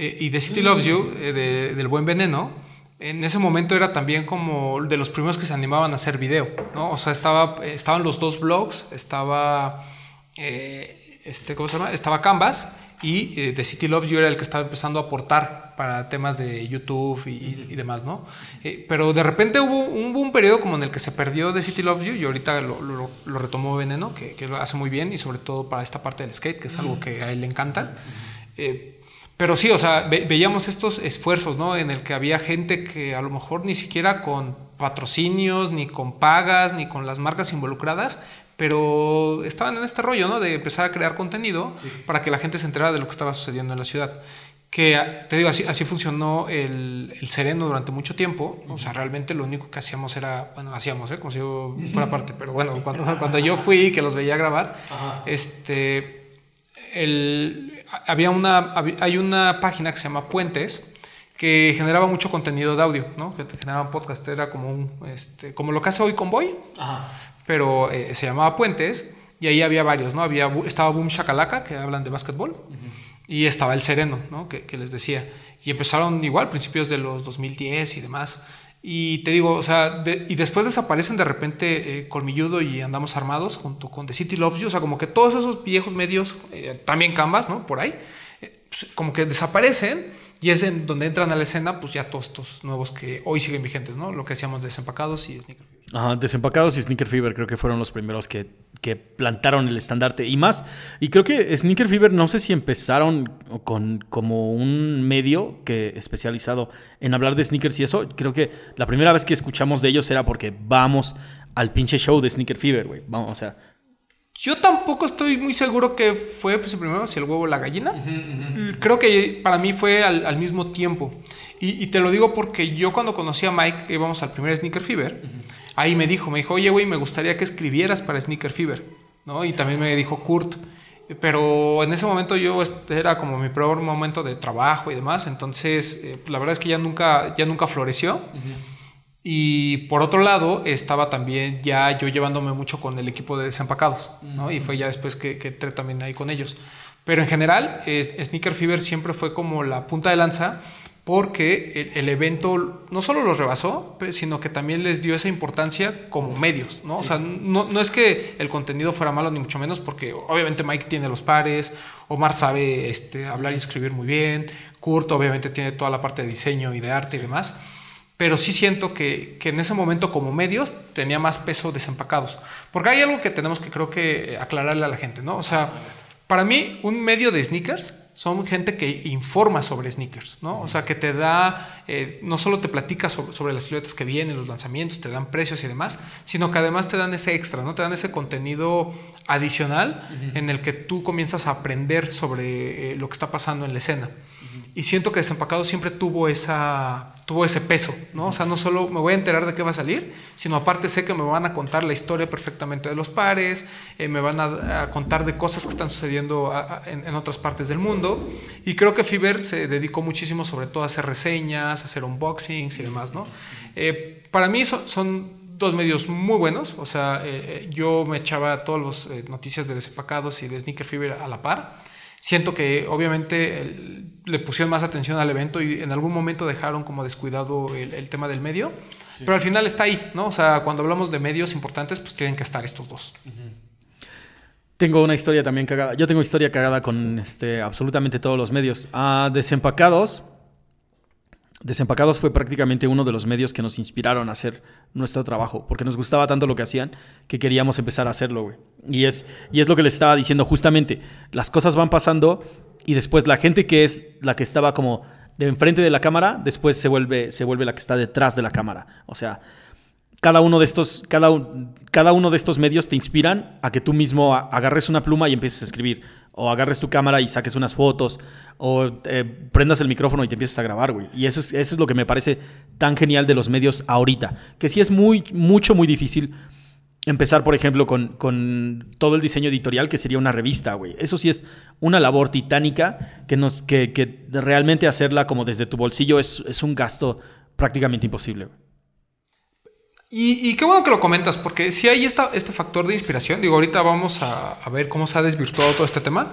Eh, y The City Loves You, eh, del buen veneno, en ese momento era también como de los primeros que se animaban a hacer video, ¿no? O sea, estaba, estaban los dos blogs, estaba, eh, este, ¿cómo se llama? Estaba Canvas y The City Loves You era el que estaba empezando a aportar para temas de YouTube y, demás, ¿no? pero de repente hubo, un periodo como en el que se perdió The City Loves You y ahorita lo, lo, retomó Veneno, que, que, lo hace muy bien y sobre todo para esta parte del skate, que es algo que a él le encanta. Pero sí, o sea, veíamos estos esfuerzos, ¿no? En el que había gente que a lo mejor ni siquiera con patrocinios, ni con pagas, ni con las marcas involucradas, pero estaban en este rollo, ¿no? De empezar a crear contenido para que la gente se enterara de lo que estaba sucediendo en la ciudad. Que, te digo, así, así funcionó el, el, Sereno durante mucho tiempo. O sea, realmente lo único que hacíamos era, bueno, hacíamos, ¿eh? como si yo fuera parte, pero bueno, cuando, cuando yo fui, que los veía grabar, este, el, había una, hay una página que se llama Puentes, que generaba mucho contenido de audio, ¿no? Que generaba podcast, era como, un, este, como lo que hace hoy con Boy. Ajá pero eh, se llamaba Puentes y ahí había varios, ¿no? Había, estaba Boom Shakalaka, que hablan de básquetbol, y estaba El Sereno, ¿no? Que, les decía. Y empezaron igual, principios de los 2010 y demás. Y te digo, o sea, y después desaparecen de repente eh, Colmilludo y Andamos Armados junto con The City Loves You, o sea, como que todos esos viejos medios, eh, también Canvas, ¿no? Por ahí, pues, como que desaparecen y es en donde entran a la escena, pues ya todos estos nuevos que hoy siguen vigentes, ¿no? Lo que decíamos Desempacados y Sneaker Fever.
Ajá, Desempacados y Sneaker Fever creo que fueron los primeros que, que plantaron el estandarte y más. Y creo que Sneaker Fever, no sé si empezaron con como un medio que especializado en hablar de sneakers y eso. Creo que la primera vez que escuchamos de ellos era porque vamos al pinche show de Sneaker Fever, güey. Vamos, o sea
yo tampoco estoy muy seguro que fue pues, primero, si el huevo o la gallina. Creo que para mí fue al, mismo tiempo. Y, te lo digo porque yo cuando conocí a Mike, que íbamos al primer Sneaker Fever, ahí me dijo, me dijo, oye, güey, me gustaría que escribieras para Sneaker Fever. ¿no? Y también me dijo Kurt. Pero en ese momento yo este, era como mi peor momento de trabajo y demás. Entonces, eh, la verdad es que ya nunca, ya nunca floreció. Y por otro lado, estaba también ya yo llevándome mucho con el equipo de desempacados, ¿no? Y fue ya después que, que entré también ahí con ellos. Pero en general, Sneaker Fever siempre fue como la punta de lanza porque el, evento no solo los rebasó, sino que también les dio esa importancia como medios, ¿no? O sea, no, no, es que el contenido fuera malo, ni mucho menos, porque obviamente Mike tiene los pares, Omar sabe este, hablar y escribir muy bien, Kurt obviamente tiene toda la parte de diseño y de arte y demás, pero sí siento que, que en ese momento como medios tenía más peso desempacados, porque hay algo que tenemos que creo que aclararle a la gente, ¿no? O sea, para mí un medio de sneakers son gente que informa sobre sneakers, ¿no? O sea, que te da, eh, no solo te platica sobre, las siluetas que vienen, los lanzamientos, te dan precios y demás, sino que además te dan ese extra, ¿no? Te dan ese contenido adicional en el que tú comienzas a aprender sobre eh, lo que está pasando en la escena. Y siento que Desempacado siempre tuvo, esa, tuvo ese peso, ¿no? O sea, no solo me voy a enterar de qué va a salir, sino aparte sé que me van a contar la historia perfectamente de los pares, eh, me van a, contar de cosas que están sucediendo en, otras partes del mundo. Y creo que Fiverr se dedicó muchísimo sobre todo a hacer reseñas, a hacer unboxings y demás, ¿no? Eh, para mí son, dos medios muy buenos, o sea, eh, yo me echaba todas las noticias de Desempacados y de Sneaker Fever a la par. Siento que obviamente le pusieron más atención al evento y en algún momento dejaron como descuidado el, tema del medio, pero al final está ahí, ¿no? O sea, cuando hablamos de medios importantes, pues tienen que estar estos dos.
Tengo una historia también cagada. Yo tengo historia cagada con este, absolutamente todos los medios. Ah, desempacados, Desempacados fue prácticamente uno de los medios que nos inspiraron a hacer nuestro trabajo, porque nos gustaba tanto lo que hacían que queríamos empezar a hacerlo, güey. Y es, y es lo que les estaba diciendo justamente, las cosas van pasando y después la gente que es la que estaba como de enfrente de la cámara, después se vuelve, se vuelve la que está detrás de la cámara. O sea, cada uno de estos, cada, cada uno de estos medios te inspiran a que tú mismo agarres una pluma y empieces a escribir o agarres tu cámara y saques unas fotos, o eh, prendas el micrófono y te empieces a grabar, güey. Y eso es, eso es lo que me parece tan genial de los medios ahorita. Que sí es muy, mucho, muy difícil empezar, por ejemplo, con, con todo el diseño editorial, que sería una revista, güey. Eso sí es una labor titánica que, nos, que, que realmente hacerla como desde tu bolsillo es, es un gasto prácticamente imposible, güey.
Y, qué bueno que lo comentas, porque si hay esta, este factor de inspiración, digo, ahorita vamos a, ver cómo se ha desvirtuado todo este tema,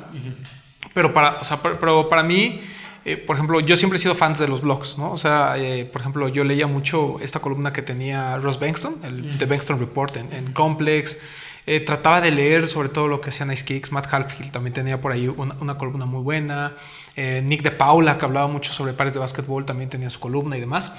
pero, para, pero para mí, eh, por ejemplo, yo siempre he sido fan de los blogs, ¿no? O sea, eh, por ejemplo, yo leía mucho esta columna que tenía Ross Bankston, el The Bankston Report en, Complex, eh, trataba de leer sobre todo lo que hacían Ice Kicks, Matt Halfield también tenía por ahí una, una columna muy buena, Nick de Paula, que hablaba mucho sobre pares de básquetbol, también tenía su columna y demás.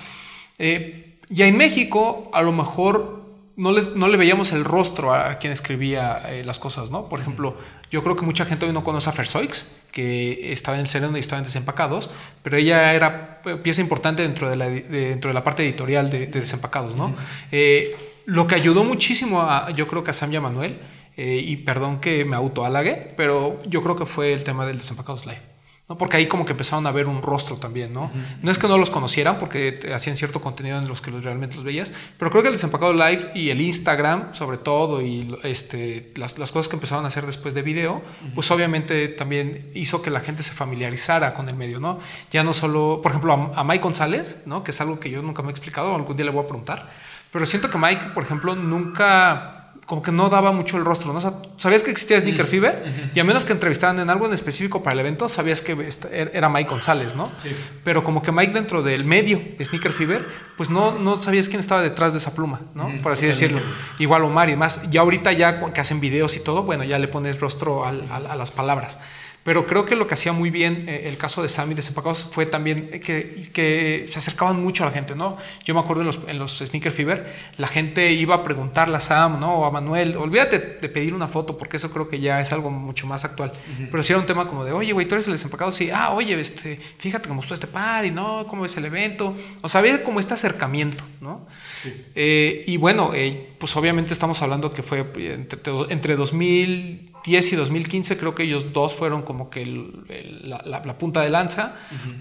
Ya en México, a lo mejor no le, no le veíamos el rostro a quien escribía eh, las cosas, ¿no? Por ejemplo, yo creo que mucha gente hoy no conoce a Fersoix, que estaba en el Sereno y estaba en Desempacados, pero ella era eh, pieza importante dentro de la, dentro de la parte editorial de, Desempacados, ¿no? Eh, lo que ayudó muchísimo a, yo creo que a Sam y a Manuel, y perdón que me autohalague, pero yo creo que fue el tema del Desempacados Live. ¿No? Porque ahí como que empezaron a ver un rostro también, ¿no? No es que no los conocieran porque hacían cierto contenido en los que los, realmente los veías, pero creo que el Desempacado Live y el Instagram, sobre todo, y este, las, cosas que empezaron a hacer después de video, pues obviamente también hizo que la gente se familiarizara con el medio, ¿no? Ya no solo, por ejemplo, a, a Mike González, ¿no? Que es algo que yo nunca me he explicado, algún día le voy a preguntar, pero siento que Mike, por ejemplo, nunca como que no daba mucho el rostro, ¿no? sabías que existía Sneaker mm. Fever y a menos que entrevistaran en algo en específico para el evento, sabías que er, era Mike González, ¿no? Sí. Pero como que Mike dentro del medio Sneaker Fever, pues no, no sabías quién estaba detrás de esa pluma, ¿no? Por así decirlo. Igual Omar y demás. Y ahorita ya que hacen videos y todo, bueno, ya le pones rostro a las palabras. Pero creo que lo que hacía muy bien eh, el caso de Sammy de Sepacados fue también que, que, se acercaban mucho a la gente, ¿no? Yo me acuerdo en los, en los Sneaker Fever, la gente iba a preguntarle a Sam, ¿no? O a Manuel, olvídate de pedir una foto, porque eso creo que ya es algo mucho más actual. Pero si era un tema como de, oye, güey, tú eres el desempacado, sí, ah, oye, este, fíjate que mostró este par y no, ¿cómo ves el evento? O sea, había como este acercamiento, ¿no? Sí. Eh, y bueno, eh, pues obviamente estamos hablando que fue entre, entre 2000 2010 y 2015 creo que ellos dos fueron como que la, punta de lanza.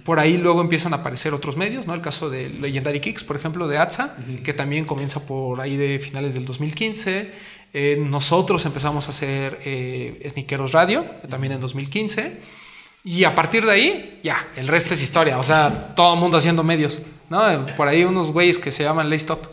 Por ahí luego empiezan a aparecer otros medios, ¿no? El caso de Legendary Kicks, por ejemplo, de ATSA, que también comienza por ahí de finales del 2015. Eh, nosotros empezamos a hacer eh, Sneakeros Radio, también en 2015. Y a partir de ahí, ya, el resto es historia. O sea, todo el mundo haciendo medios, ¿no? Por ahí unos güeyes que se llaman Laystop.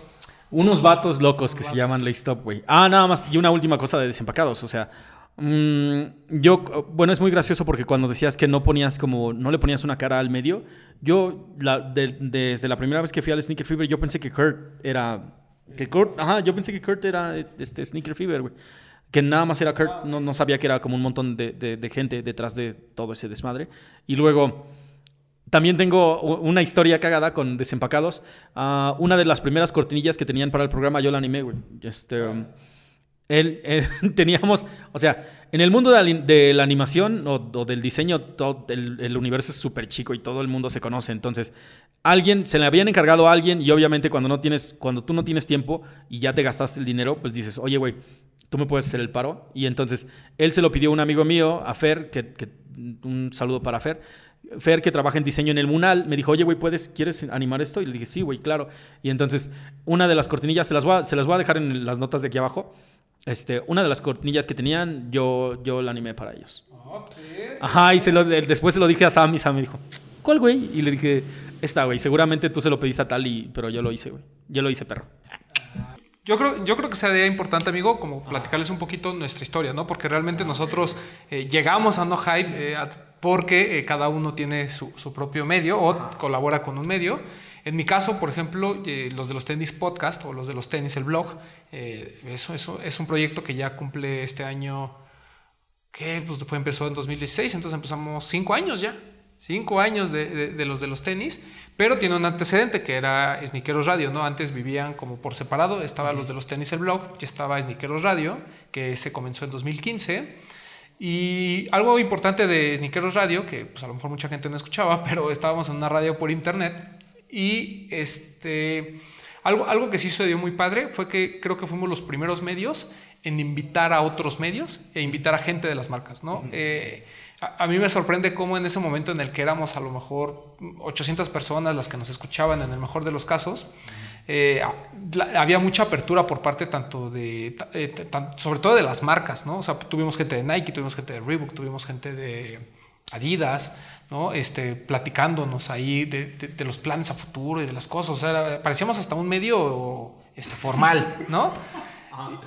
Unos vatos locos que se llaman Laystop, güey. Ah, nada más. Y una última cosa de desempacados. O sea, yo, bueno, es muy gracioso porque cuando decías que no ponías como, no le ponías una cara al medio, Yo, desde la primera vez que fui al Sneaker Fever, yo pensé que Kurt era. Que Kurt, ajá, yo pensé que Kurt era este Sneaker Fever, güey. Que nada más era Kurt, no, no sabía que era como un montón de, de, gente detrás de todo ese desmadre. Y luego. También tengo una historia cagada con Desempacados. Uh, una de las primeras cortinillas que tenían para el programa yo la animé, güey. Este, um, él, teníamos, o sea, en el mundo de la, animación o, del diseño, todo el, universo es súper chico y todo el mundo se conoce. Entonces, alguien, se le habían encargado a alguien y obviamente cuando, no tienes, cuando tú no tienes tiempo y ya te gastaste el dinero, pues dices, oye, güey, tú me puedes hacer el paro. Y entonces, él se lo pidió a un amigo mío, a Fer, que, un saludo para Fer. Fer, que trabaja en diseño en el Munal, me dijo, oye, güey, ¿puedes, ¿quieres animar esto? Y le dije, sí, güey, claro. Y entonces, una de las cortinillas, se las se las voy a dejar en las notas de aquí abajo este, una de las cortinillas que tenían, yo, yo la animé para ellos. Ajá, y se lo, después se lo dije a Sam y Sam me dijo, ¿cuál, güey? Y le dije, esta, güey, seguramente tú se lo pediste a tal, y, pero yo lo hice, güey. Yo lo hice, perro.
Yo creo, yo creo que sería importante, amigo, como platicarles un poquito nuestra historia, ¿no? Porque realmente nosotros eh, llegamos a No Hype eh, porque eh, cada uno tiene su, su, propio medio o colabora con un medio. En mi caso, por ejemplo, los de los tenis podcast o los de los tenis el blog, eh, eso, eso es un proyecto que ya cumple este año, que pues fue, empezó en 2016, entonces empezamos cinco años ya, cinco años de, los de los tenis, pero tiene un antecedente que era Sniqueros Radio, ¿no? Antes vivían como por separado, estaba los de los tenis el blog, y estaba Sniqueros Radio, que se comenzó en 2015. Y algo importante de Sniqueros Radio, que pues a lo mejor mucha gente no escuchaba, pero estábamos en una radio por internet y este algo, algo que sí sucedió muy padre fue que creo que fuimos los primeros medios en invitar a otros medios e invitar a gente de las marcas, ¿no? Eh, a, mí me sorprende cómo en ese momento en el que éramos a lo mejor 800 personas las que nos escuchaban en el mejor de los casos, eh, había mucha apertura por parte tanto de, eh, sobre todo de las marcas, ¿no? O sea, tuvimos gente de Nike, tuvimos gente de Reebok, tuvimos gente de Adidas, ¿no? Este, platicándonos ahí de, los planes a futuro y de las cosas. O sea, parecíamos hasta un medio este, formal, ¿no?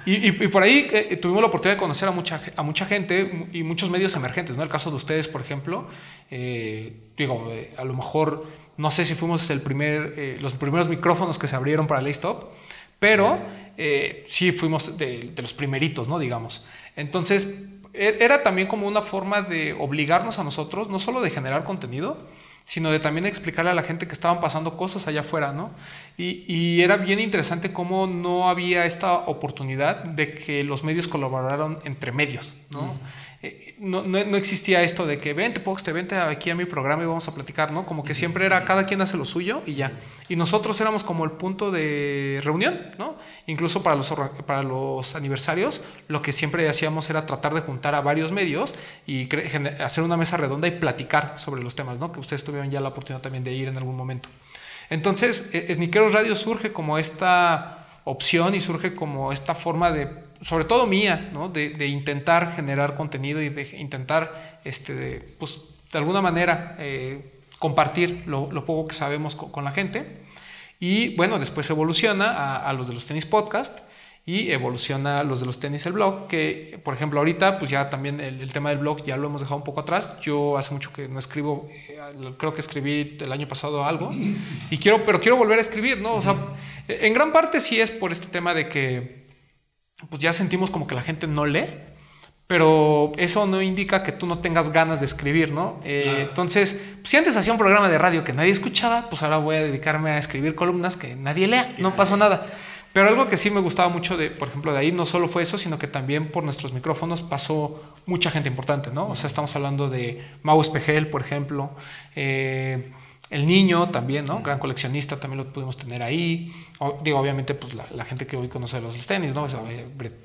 Y, por ahí eh, tuvimos la oportunidad de conocer a mucha, a mucha gente y muchos medios emergentes, ¿no? El caso de ustedes, por ejemplo, eh, digo, eh, a lo mejor, no sé si fuimos el primer, los primeros micrófonos que se abrieron para el Stop, pero sí fuimos de, de los primeritos, ¿no? Digamos. Entonces, era también como una forma de obligarnos a nosotros, no solo de generar contenido, sino de también explicarle a la gente que estaban pasando cosas allá afuera, ¿no? Y, era bien interesante cómo no había esta oportunidad de que los medios colaboraran entre medios, ¿no? Eh, no, no, existía esto de que vente, Pox, te vente aquí a mi programa y vamos a platicar, ¿no? Como que siempre era cada quien hace lo suyo y ya. Y nosotros éramos como el punto de reunión, ¿no? Incluso para los, para los aniversarios, lo que siempre hacíamos era tratar de juntar a varios medios y hacer una mesa redonda y platicar sobre los temas, ¿no? Que ustedes tuvieron ya la oportunidad también de ir en algún momento. Entonces, e-, Sniqueros Radio surge como esta opción y surge como esta forma de sobre todo mía, ¿no? de, intentar generar contenido y de intentar, este, de, pues, de alguna manera, eh, compartir lo, poco que sabemos con, la gente. Y bueno, después evoluciona a, los de los tenis podcast y evoluciona a los de los tenis el blog, que por ejemplo ahorita pues ya también el, tema del blog ya lo hemos dejado un poco atrás. Yo hace mucho que no escribo, eh, creo que escribí el año pasado algo y quiero, pero quiero volver a escribir, ¿no? O sea, en gran parte sí es por este tema de que pues ya sentimos como que la gente no lee, pero eso no indica que tú no tengas ganas de escribir, ¿no? Eh, entonces, pues, si antes hacía un programa de radio que nadie escuchaba, pues ahora voy a dedicarme a escribir columnas que nadie lea, no pasó nada. Pero algo que sí me gustaba mucho de, por ejemplo, de ahí no solo fue eso, sino que también por nuestros micrófonos pasó mucha gente importante, ¿no? O sea, estamos hablando de Mau Espejel, por ejemplo, eh, el niño también, ¿no? Gran coleccionista, también lo pudimos tener ahí. digo, obviamente, pues la, gente que hoy conoce los, tenis, ¿no? O sea,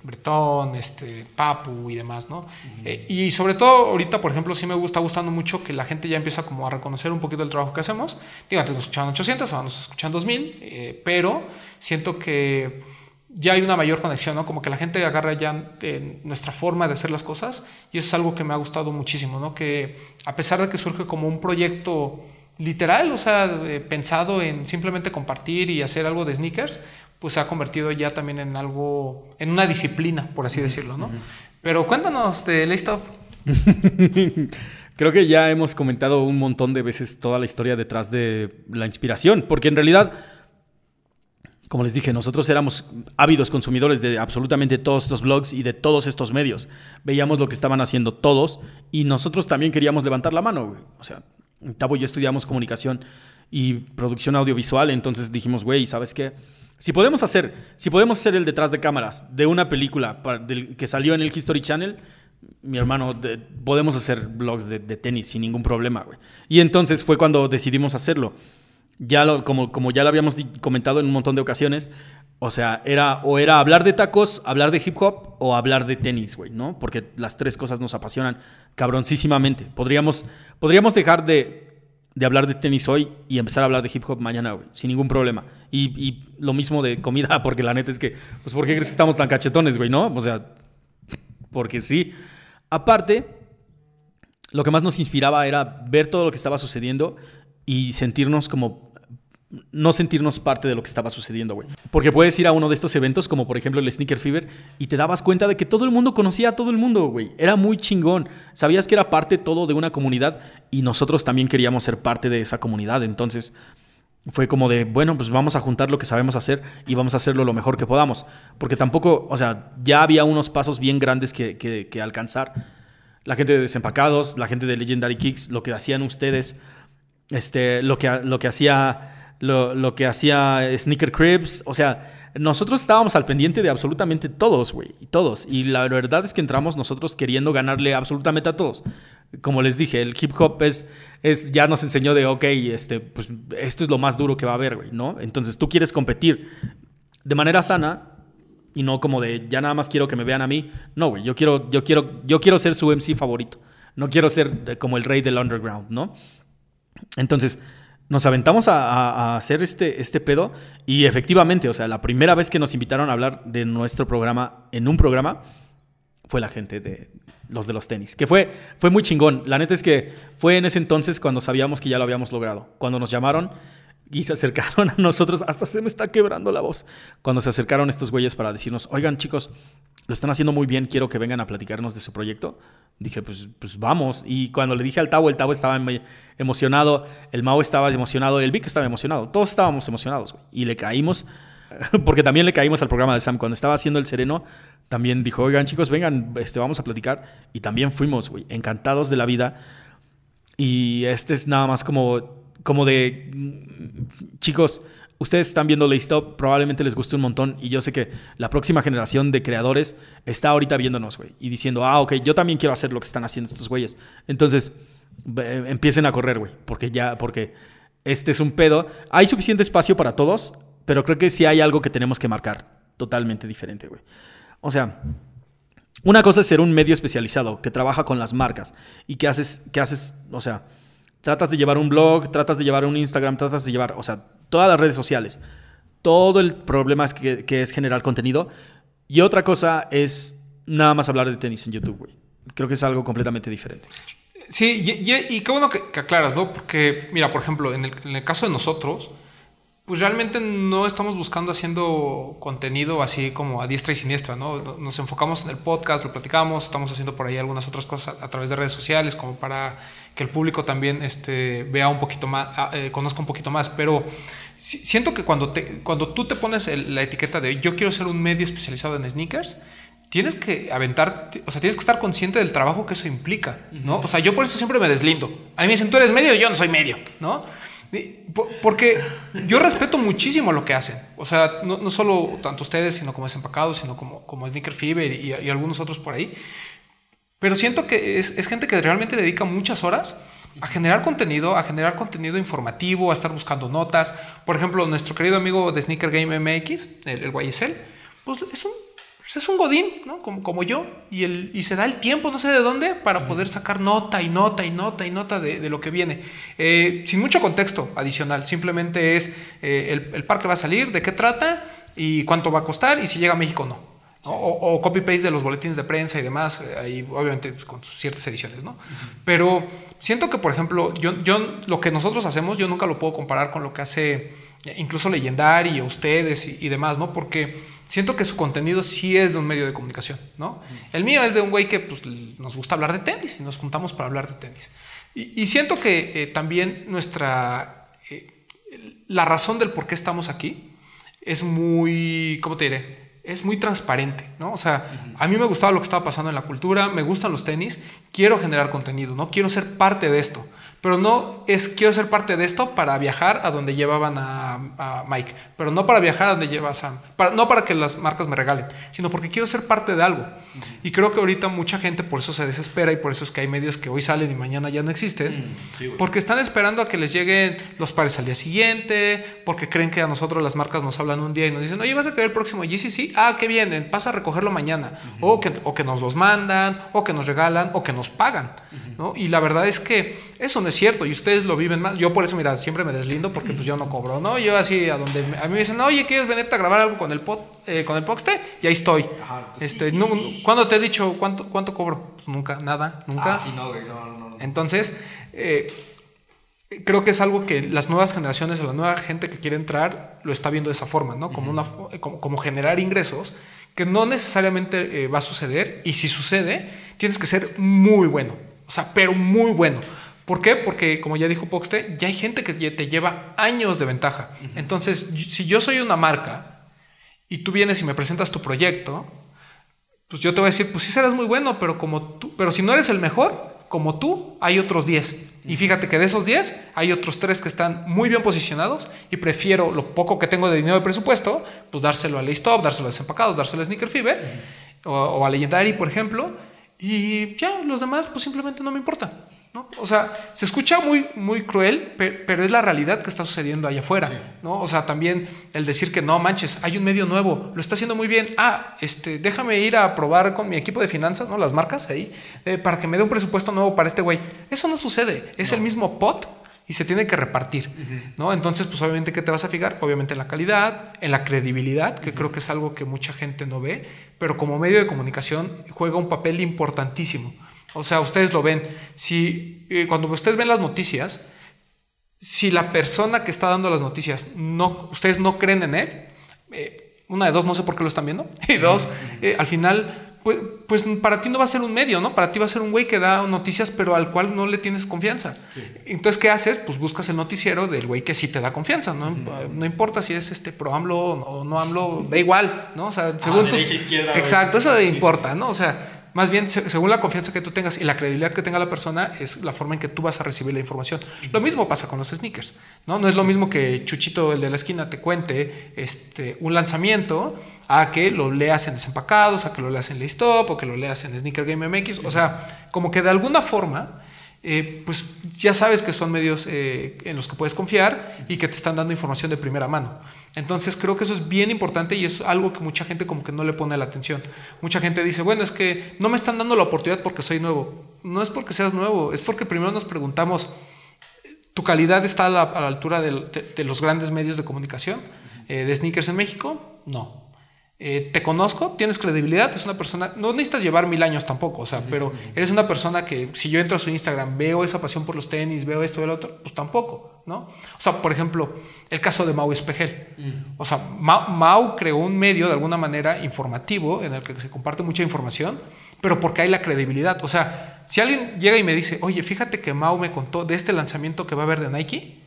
Bretón, este, Papu y demás, ¿no? Eh, y sobre todo, ahorita, por ejemplo, sí me está gustando mucho que la gente ya empieza como a reconocer un poquito el trabajo que hacemos. Digo, antes nos escuchaban 800, ahora nos escuchan 2000, eh, pero siento que ya hay una mayor conexión, ¿no? Como que la gente agarra ya eh, nuestra forma de hacer las cosas y eso es algo que me ha gustado muchísimo, ¿no? Que a pesar de que surge como un proyecto literal, o sea, eh, pensado en simplemente compartir y hacer algo de sneakers, pues se ha convertido ya también en algo, en una disciplina, por así decirlo, ¿no? Pero cuéntanos de Laystop.
creo que ya hemos comentado un montón de veces toda la historia detrás de la inspiración, porque en realidad, como les dije, nosotros éramos ávidos consumidores de absolutamente todos estos blogs y de todos estos medios. Veíamos lo que estaban haciendo todos y nosotros también queríamos levantar la mano. O sea, Tabo y yo estudiamos comunicación y producción audiovisual, entonces dijimos, güey, ¿sabes qué? Si podemos hacer, si podemos hacer el detrás de cámaras de una película que salió en el History Channel, mi hermano, podemos hacer blogs de, tenis sin ningún problema, güey. Y entonces fue cuando decidimos hacerlo. Ya como, como ya lo habíamos comentado en un montón de ocasiones, o sea, era o era hablar de tacos, hablar de hip hop o hablar de tenis, güey, ¿no? Porque las tres cosas nos apasionan cabroncísimamente. Podríamos, podríamos dejar de, de hablar de tenis hoy y empezar a hablar de hip hop mañana, güey, sin ningún problema. Y, y, lo mismo de comida, porque la neta es que, pues, ¿por qué crees que estamos tan cachetones, güey, no? O sea, porque sí. Aparte, lo que más nos inspiraba era ver todo lo que estaba sucediendo y sentirnos como no sentirnos parte de lo que estaba sucediendo, güey. Porque puedes ir a uno de estos eventos, como por ejemplo el Sneaker Fever, y te dabas cuenta de que todo el mundo conocía a todo el mundo, güey. Era muy chingón. Sabías que era parte todo de una comunidad y nosotros también queríamos ser parte de esa comunidad. Entonces fue como de, bueno, pues vamos a juntar lo que sabemos hacer y vamos a hacerlo lo mejor que podamos. Porque tampoco, o sea, ya había unos pasos bien grandes que, que alcanzar. La gente de Desempacados, la gente de Legendary Kicks, lo que hacían ustedes, este, lo, que, lo que hacía lo, que hacía Sneaker Cribs, o sea, nosotros estábamos al pendiente de absolutamente todos, güey, todos. Y la verdad es que entramos nosotros queriendo ganarle absolutamente a todos. Como les dije, el hip hop es, es ya nos enseñó de, ok, este, pues esto es lo más duro que va a haber, güey, ¿no? Entonces tú quieres competir de manera sana y no como de, ya nada más quiero que me vean a mí. No, güey, yo quiero, yo quiero, yo quiero ser su MC favorito. No quiero ser como el rey del underground, ¿no? Entonces, nos aventamos a, hacer este, este pedo y efectivamente, o sea, la primera vez que nos invitaron a hablar de nuestro programa en un programa fue la gente de los de los tenis, que fue, fue muy chingón. La neta es que fue en ese entonces cuando sabíamos que ya lo habíamos logrado. Cuando nos llamaron y se acercaron a nosotros, hasta se me está quebrando la voz, cuando se acercaron estos güeyes para decirnos, oigan chicos, lo están haciendo muy bien, quiero que vengan a platicarnos de su proyecto. Dije, pues, pues vamos. Y cuando le dije al Tavo, el Tavo estaba emocionado, el Mao estaba emocionado, el Vic estaba emocionado. Todos estábamos emocionados, Y le caímos, porque también le caímos al programa de Sam. Cuando estaba haciendo el sereno, también dijo, oigan chicos, vengan, este, vamos a platicar. Y también fuimos, güey, encantados de la vida. Y este es nada más como, como de, mm, chicos, ustedes están viendo Laystop, probablemente les guste un montón y yo sé que la próxima generación de creadores está ahorita viéndonos, güey, y diciendo, ah, ok, yo también quiero hacer lo que están haciendo estos güeyes. Entonces, empiecen a correr, güey, porque ya, porque este es un pedo. Hay suficiente espacio para todos, pero creo que sí hay algo que tenemos que marcar totalmente diferente, güey. O sea, una cosa es ser un medio especializado que trabaja con las marcas y que haces, que haces, o sea, tratas de llevar un blog, tratas de llevar un Instagram, tratas de llevar, o sea, todas las redes sociales. Todo el problema es que, es generar contenido. Y otra cosa es nada más hablar de tenis en YouTube, güey. Creo que es algo completamente diferente.
Sí, y, qué bueno que, aclaras, ¿no? Porque, mira, por ejemplo, en el, caso de nosotros, pues realmente no estamos buscando haciendo contenido así como a diestra y siniestra, ¿no? Nos enfocamos en el podcast, lo platicamos, estamos haciendo por ahí algunas otras cosas a, través de redes sociales, como para que el público también este, vea un poquito más, eh, conozca un poquito más, pero siento que cuando, te, cuando tú te pones la etiqueta de yo quiero ser un medio especializado en sneakers, tienes que aventar, o sea, tienes que estar consciente del trabajo que eso implica, ¿no? O sea, yo por eso siempre me deslindo. A mí me dicen, tú eres medio, yo no soy medio, ¿no? Porque yo respeto muchísimo lo que hacen. O sea, no, solo tanto ustedes, sino como Desempacados, sino como, como Sneaker Fever y, y, algunos otros por ahí. Pero siento que es, gente que realmente dedica muchas horas a generar contenido, a generar contenido informativo, a estar buscando notas. Por ejemplo, nuestro querido amigo de Sneaker Game MX, el, el YSL, pues es un, pues es un godín, ¿no? Como, como yo, y, el, y se da el tiempo, no sé de dónde, para poder sacar nota y nota y nota y nota de, de lo que viene. Eh, sin mucho contexto adicional, simplemente es eh, el, el parque va a salir, de qué trata y cuánto va a costar y si llega a México o no. O, copy-paste de los boletines de prensa y demás, eh, ahí obviamente pues, con ciertas ediciones, ¿no? Pero siento que, por ejemplo, yo, yo, lo que nosotros hacemos, yo nunca lo puedo comparar con lo que hace incluso Legendary o ustedes y, demás, ¿no? Porque siento que su contenido sí es de un medio de comunicación, ¿no? El mío es de un güey que pues, nos gusta hablar de tenis y nos juntamos para hablar de tenis. Y, siento que eh, también nuestra, eh, la razón del por qué estamos aquí es muy, ¿cómo te diré? Es muy transparente, ¿no? O sea, a mí me gustaba lo que estaba pasando en la cultura, me gustan los tenis, quiero generar contenido, ¿no? Quiero ser parte de esto pero no es quiero ser parte de esto para viajar a donde llevaban a, Mike, pero no para viajar a donde lleva a Sam, no para que las marcas me regalen, sino porque quiero ser parte de algo. Y creo que ahorita mucha gente por eso se desespera y por eso es que hay medios que hoy salen y mañana ya no existen, mm, porque están esperando a que les lleguen los pares al día siguiente, porque creen que a nosotros las marcas nos hablan un día y nos dicen, oye, vas a querer el próximo sí sí, ah, qué bien, pasa a recogerlo mañana, o, que, o que nos los mandan, o que nos regalan, o que nos pagan. ¿no? Y la verdad es que eso no es cierto y ustedes lo viven mal. Yo por eso, mira, siempre me deslindo porque pues yo no cobro, ¿no? Yo así a donde a mí me dicen, oye, ¿quieres venirte a grabar algo con el pod, eh, con el Poxte? Y ahí estoy. este, ¿Cuándo te he dicho cuánto, cuánto cobro? Pues nunca, nada, nunca.
Ah, no, no, no,
Entonces, eh, creo que es algo que las nuevas generaciones o la nueva gente que quiere entrar lo está viendo de esa forma, ¿no? Como, una, como, generar ingresos que no necesariamente eh, va a suceder y si sucede, tienes que ser muy bueno, o sea, pero muy bueno. ¿Por qué? Porque, como ya dijo Poxte, ya hay gente que te lleva años de ventaja. Entonces, si yo soy una marca y tú vienes y me presentas tu proyecto, pues yo te voy a decir, pues sí serás muy bueno, pero como tú, pero si no eres el mejor, como tú, hay otros 10. Y fíjate que de esos 10 hay otros 3 que están muy bien posicionados y prefiero lo poco que tengo de dinero de presupuesto, pues dárselo a Laystop, dárselo a Desempacados, dárselo a Sneaker Fever o, o, a Legendary, por ejemplo, y ya, los demás pues simplemente no me importan. ¿No? O sea, se escucha muy, muy cruel, pero es la realidad que está sucediendo allá afuera. ¿no? O sea, también el decir que no manches, hay un medio nuevo, lo está haciendo muy bien. Ah, este, déjame ir a probar con mi equipo de finanzas, ¿no? Las marcas ahí, eh, para que me dé un presupuesto nuevo para este güey. Eso no sucede, es el mismo pot y se tiene que repartir, ¿no? Entonces, pues obviamente, ¿qué te vas a fijar? Obviamente en la calidad, en la credibilidad, que creo que es algo que mucha gente no ve, pero como medio de comunicación juega un papel importantísimo. O sea, ustedes lo ven. Si eh, cuando ustedes ven las noticias, si la persona que está dando las noticias no, ustedes no creen en él, eh, una de dos, no sé por qué lo están viendo, y dos, eh, al final pues, pues, para ti no va a ser un medio, ¿no? Para ti va a ser un güey que da noticias, pero al cual no le tienes confianza. Entonces, ¿qué haces? Pues buscas el noticiero del güey que sí te da confianza, ¿no? No importa si es este pro AMLO o no AMLO, da igual, ¿no? O sea, según
ah, izquierda,
Exacto, eso importa, ¿no? O sea, más bien, según la confianza que tú tengas y la credibilidad que tenga la persona, es la forma en que tú vas a recibir la información. Lo mismo pasa con los sneakers, ¿no? No es lo mismo que Chuchito, el de la esquina, te cuente este, un lanzamiento a que lo leas en Desempacados, a que lo leas en Laystop o que lo leas en Sneaker Game MX. O sea, como que de alguna forma, eh, pues ya sabes que son medios eh, en los que puedes confiar y que te están dando información de primera mano. Entonces creo que eso es bien importante y es algo que mucha gente como que no le pone la atención. Mucha gente dice, bueno, es que no me están dando la oportunidad porque soy nuevo. No es porque seas nuevo, es porque primero nos preguntamos, ¿tu calidad está a la, altura de, los grandes medios de comunicación eh, de sneakers en México? No. Eh, te conozco, tienes credibilidad, es una persona, no necesitas llevar mil años tampoco, o sea, pero eres una persona que si yo entro a su Instagram, veo esa pasión por los tenis, veo esto y lo otro, pues tampoco, ¿no? O sea, por ejemplo, el caso de Mau Espejel. O sea, Mau, creó un medio de alguna manera informativo en el que se comparte mucha información, pero porque hay la credibilidad. O sea, si alguien llega y me dice, oye, fíjate que Mau me contó de este lanzamiento que va a haber de Nike,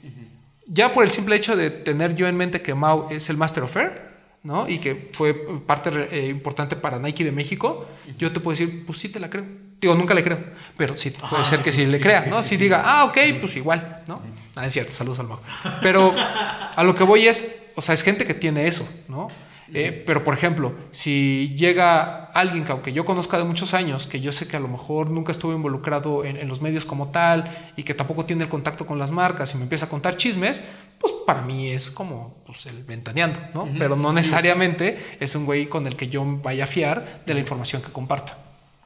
ya por el simple hecho de tener yo en mente que Mau es el Master of Air, ¿no? Y que fue parte eh, importante para Nike de México, yo te puedo decir, pues sí te la creo. Digo, nunca le creo, pero sí puede ser que sí, le crea, ¿no? si diga, ah, ok, pues igual, ¿no? Ah, es cierto, saludos al mago. Pero a lo que voy es, o sea, es gente que tiene eso, ¿no? Eh, pero, por ejemplo, si llega alguien que aunque yo conozca de muchos años, que yo sé que a lo mejor nunca estuvo involucrado en, los medios como tal y que tampoco tiene el contacto con las marcas y me empieza a contar chismes, pues para mí es como pues, el ventaneando, ¿no? Pero no necesariamente es un güey con el que yo vaya a fiar de la información que comparta.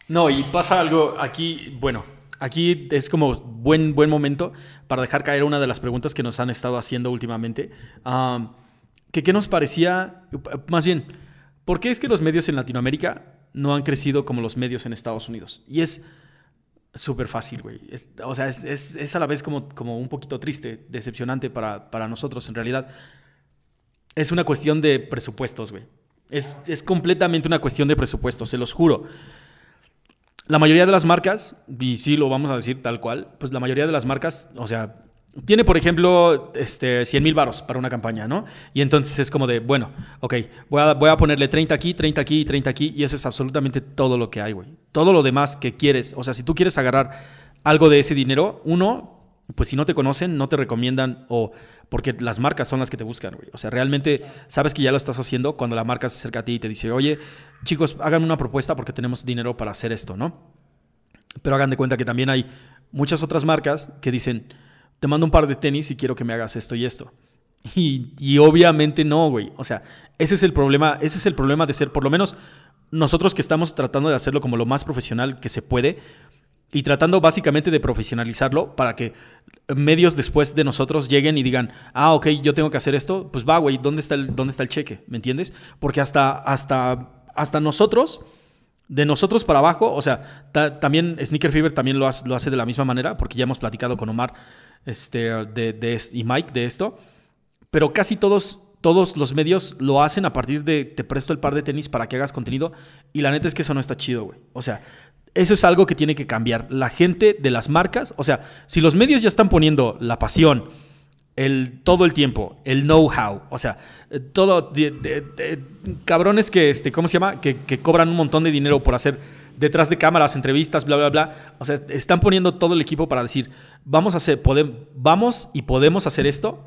No, y pasa algo aquí, bueno, aquí es como buen, buen momento para dejar caer una de las preguntas que nos han estado haciendo últimamente. Que qué nos parecía, más bien, ¿por qué es que los medios en Latinoamérica no han crecido como los medios en Estados Unidos? Y es súper fácil, güey. o sea, es, es, a la vez como, como un poquito triste, decepcionante para, para nosotros en realidad. Es una cuestión de presupuestos, güey. Es, es completamente una cuestión de presupuesto, se los juro. La mayoría de las marcas, y sí lo vamos a decir tal cual, pues la mayoría de las marcas, o sea, tiene, por ejemplo, este, 100 mil varos para una campaña, ¿no? Y entonces es como de, bueno, ok, voy a, voy a ponerle 30 aquí, 30 aquí y 30 aquí, y eso es absolutamente todo lo que hay, güey. Todo lo demás que quieres, o sea, si tú quieres agarrar algo de ese dinero, uno, pues si no te conocen, no te recomiendan, o porque las marcas son las que te buscan, güey. O sea, realmente sabes que ya lo estás haciendo cuando la marca se acerca a ti y te dice, oye, chicos, háganme una propuesta porque tenemos dinero para hacer esto, ¿no? Pero hagan de cuenta que también hay muchas otras marcas que dicen, te mando un par de tenis y quiero que me hagas esto y esto. Y, y, obviamente no, güey. O sea, ese es el problema, ese es el problema de ser, por lo menos nosotros que estamos tratando de hacerlo como lo más profesional que se puede y tratando básicamente de profesionalizarlo para que medios después de nosotros lleguen y digan, ah, ok, yo tengo que hacer esto, pues va, güey, ¿dónde está el, dónde está el cheque? ¿Me entiendes? Porque hasta, hasta, hasta nosotros de nosotros para abajo, o sea, también Sneaker Fever también lo hace, lo hace, de la misma manera, porque ya hemos platicado con Omar este, de, y Mike de esto, pero casi todos, todos los medios lo hacen a partir de te presto el par de tenis para que hagas contenido, y la neta es que eso no está chido, güey. O sea, eso es algo que tiene que cambiar. La gente de las marcas, o sea, si los medios ya están poniendo la pasión, el, todo el tiempo, el know-how, o sea, todo, cabrones que, este, ¿cómo se llama? Que, cobran un montón de dinero por hacer detrás de cámaras, entrevistas, bla, bla, bla. O sea, están poniendo todo el equipo para decir, vamos a hacer, podemos, vamos y podemos hacer esto.